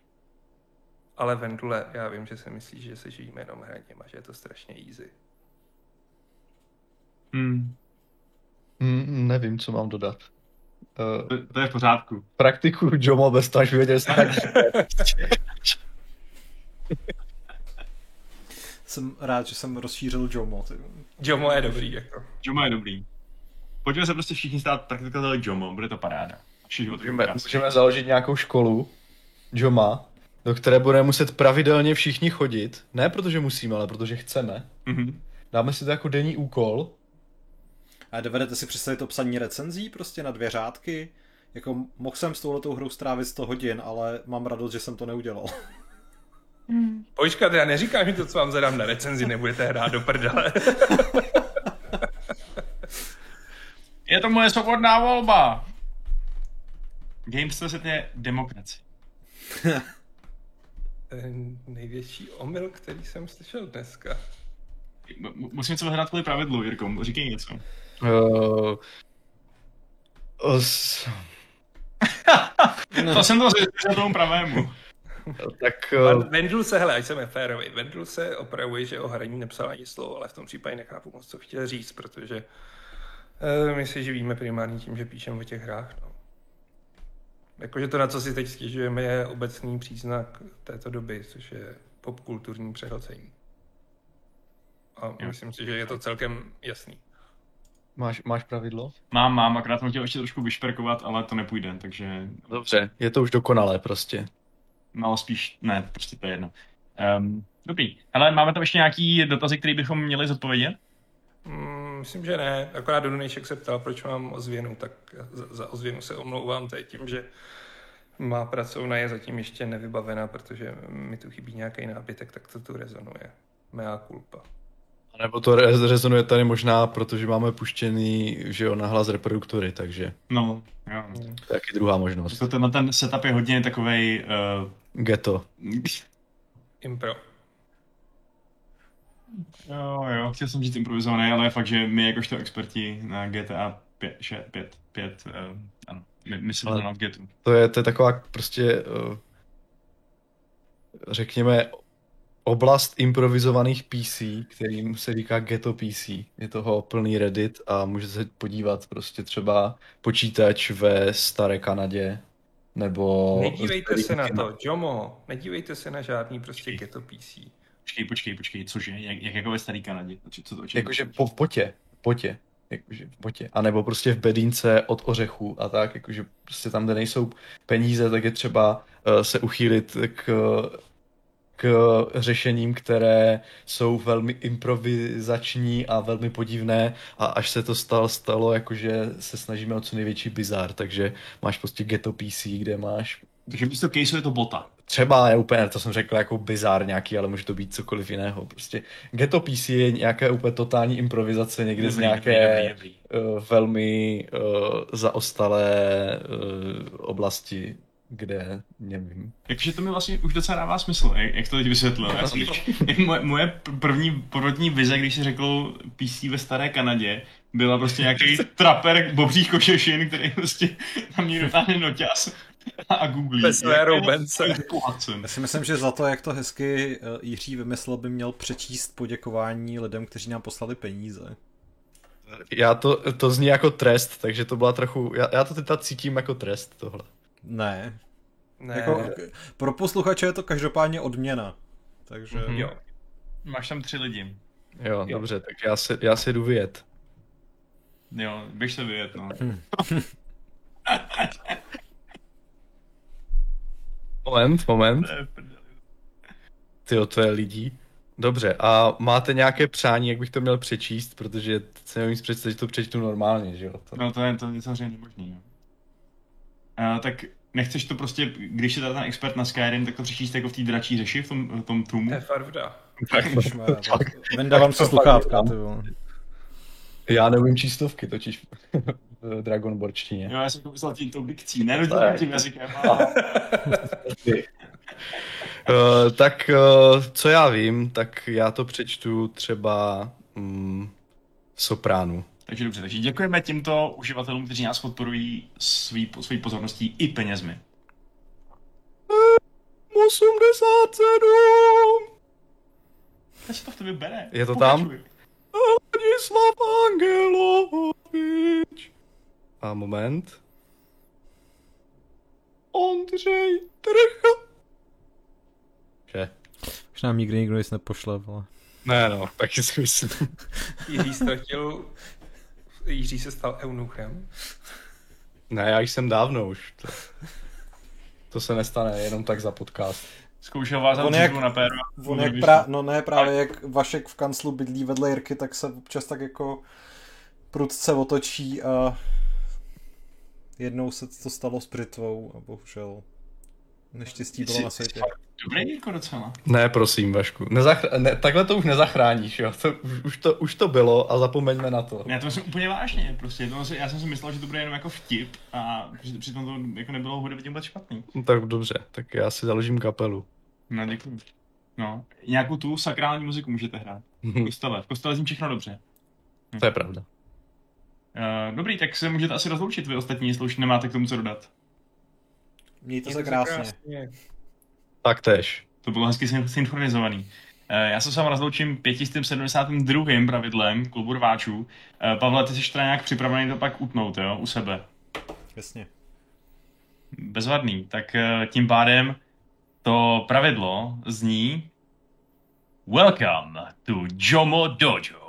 Ale Vendule, já vím, že si myslíš, že se žijeme jenom hraním a že je to strašně easy. Hmm. Hmm, nevím, co mám dodat. Uh, to, to je v pořádku. Praktiku Jomo bez toho, až věděl Jsem rád, že jsem rozšířil Jomo. Ty. Jomo je dobrý. Jako. Jomo je dobrý. Pojďme se prostě všichni stát praktikovateli Jomo, bude to paráda. Můžeme, můžeme založit nějakou školu, Joma, do které budeme muset pravidelně všichni chodit. Ne protože musíme, ale protože chceme. Mm-hmm. Dáme si to jako denní úkol. A dovedete si představit to psaní recenzí prostě na dvě řádky? Jako mohl jsem s touhletou hrou strávit 100 hodin, ale mám radost, že jsem to neudělal. Hmm. Počkat, já neříkám, že to, co vám zadám na recenzi, nebudete hrát do prdele. [LAUGHS] Je to moje svobodná volba. Games to je demokracie. největší omyl, který jsem slyšel dneska. M- musím něco vyhrát kvůli pravidlu, Jirko. Říkej něco. Uh, os... [LAUGHS] to jsem to zjistil tomu pravému. tak... Uh... Vendul se, hele, ať jsem férový, Vendul se opravuje, že o hraní nepsal ani slovo, ale v tom případě nechápu moc, co chtěl říct, protože uh, my si živíme primárně tím, že píšeme o těch hrách. No. Jakože to, na co si teď stěžujeme, je obecný příznak této doby, což je popkulturní přehlcení. A myslím si, že je to celkem jasný. Máš, máš pravidlo? Mám, mám, akorát jsem chtěl ještě trošku vyšperkovat, ale to nepůjde, takže... Dobře, je to už dokonalé prostě. No spíš, ne, prostě to je jedno. Um, dobrý, ale máme tam ještě nějaký dotazy, které bychom měli zodpovědět? Mm, myslím, že ne. Akorát Donejšek se ptal, proč mám ozvěnu, tak za, za ozvěnu se omlouvám teď tím, že má pracovna je zatím ještě nevybavená, protože mi tu chybí nějaký nábytek, tak to tu rezonuje. Mea culpa. A nebo to rezonuje tady možná, protože máme puštěný, že jo, nahlas reproduktory, takže... No, jo. To je taky druhá možnost. To ten, ten setup je hodně takovej... Uh... Ghetto. [LAUGHS] Impro. Jo, jo, chtěl jsem říct improvizovaný, ale fakt, že my jakožto experti na GTA 5, 6, 5, 5 uh, ano, my, my jsme na Getu. To je, to je taková prostě, uh, řekněme, oblast improvizovaných PC, kterým se říká Ghetto PC. Je toho plný Reddit a můžete se podívat prostě třeba počítač ve staré Kanadě, nebo... Nedívejte se na to, Jomo, nedívejte se na žádný prostě Ghetto PC. Počkej, počkej, počkej, cože? Jak, jak jako ve starý Kanadě? Co to, Jakože po, v potě, potě. Jakože v potě. A nebo prostě v bedínce od ořechu a tak, jakože prostě tam, kde nejsou peníze, tak je třeba uh, se uchýlit k, k řešením, které jsou velmi improvizační a velmi podivné a až se to stalo, stalo jakože se snažíme o co největší bizar, takže máš prostě ghetto PC, kde máš takže místo caseu je to bota. Třeba, je úplně, to jsem řekl jako bizár nějaký, ale může to být cokoliv jiného. Prostě Ghetto PC je nějaké úplně totální improvizace někdy dobrý, z nějaké dobrý, dobrý. Uh, velmi uh, zaostalé uh, oblasti kde nevím. Takže to mi vlastně už docela dává smysl, jak, jak to teď vysvětlil. Já jsem, [LAUGHS] moje, moje první prvotní vize, když si řekl PC ve staré Kanadě, byla prostě nějaký [LAUGHS] traper bobřích košešin, který prostě na mě dotáhne noťas a googlí. Bez Bence. Já si myslím, že za to, jak to hezky eh, Jiří vymyslel, by měl přečíst poděkování lidem, kteří nám poslali peníze. Já to, to zní jako trest, takže to byla trochu, já, já to teď cítím jako trest tohle. Ne. ne. Jako, pro posluchače je to každopádně odměna. Takže... Mm-hmm. Jo. Máš tam tři lidi. Jo, jo. dobře, tak já se, já se jdu vyjet. Jo, běž se vyjet, no. [LAUGHS] Moment, moment. Ty to je lidí. Dobře, a máte nějaké přání, jak bych to měl přečíst, protože se nevím představit, že to přečtu normálně, že jo? To... No to je, to je samozřejmě nemožný, jo. Uh, tak nechceš to prostě, když je ten expert na Skyrim, tak to přečíst jako v té dračí řeši, v tom, v tom trumu? To je farvda. Tak, Vendávám se sluchátka, ty Já neumím čístovky, totiž v [LAUGHS] Dragonborčtině. Jo, já jsem to myslel tím tou dikcí, ne tím jazykem. Uh, tak uh, co já vím, tak já to přečtu třeba um, sopránu. Takže dobře, takže děkujeme tímto uživatelům, kteří nás podporují svý, svý pozorností i penězmi. 87! Co se to v tebe bere? Je to Pokračuj. tam? Ladislav Angelovič. A moment. Ondřej Trcha. Že? Už nám nikdy nikdo nic nepošle, ale... Ne no, taky si myslím. Jiří ztratil... Jiří se stal eunuchem. Ne, já jsem dávno už. To, to se nestane jenom tak za podcast. Zkoušel vás on jak, na péro. On jak pra, no ne, právě jak Vašek v kanclu bydlí vedle Jirky, tak se občas tak jako prudce otočí a jednou se to stalo s Britvou a bohužel neštěstí bylo na světě. Dobrý jako docela. Ne, prosím, Vašku. Nezachra- ne, takhle to už nezachráníš, jo. To, už, už, to, už to bylo a zapomeňme na to. Ne, to myslím úplně vážně. Prostě to, já jsem si myslel, že to bude jenom jako vtip a přitom to jako nebylo hudebně vůbec špatný. No, tak dobře, tak já si založím kapelu. No, děkuji. No, nějakou tu sakrální muziku můžete hrát. V kostele. V kostele zní všechno dobře. To je pravda. Uh, dobrý, tak se můžete asi rozloučit vy ostatní, jestli už nemáte k tomu co dodat. Mějte se krásně. krásně. Tak tež. To bylo hezky synchronizovaný. Uh, já se s vámi rozloučím 572. pravidlem klubu rváčů. Uh, Pavle, ty jsi teda nějak připravený to pak utnout, jo, u sebe. Jasně. Bezvadný. Tak tím pádem to pravidlo zní Welcome to Jomo Dojo.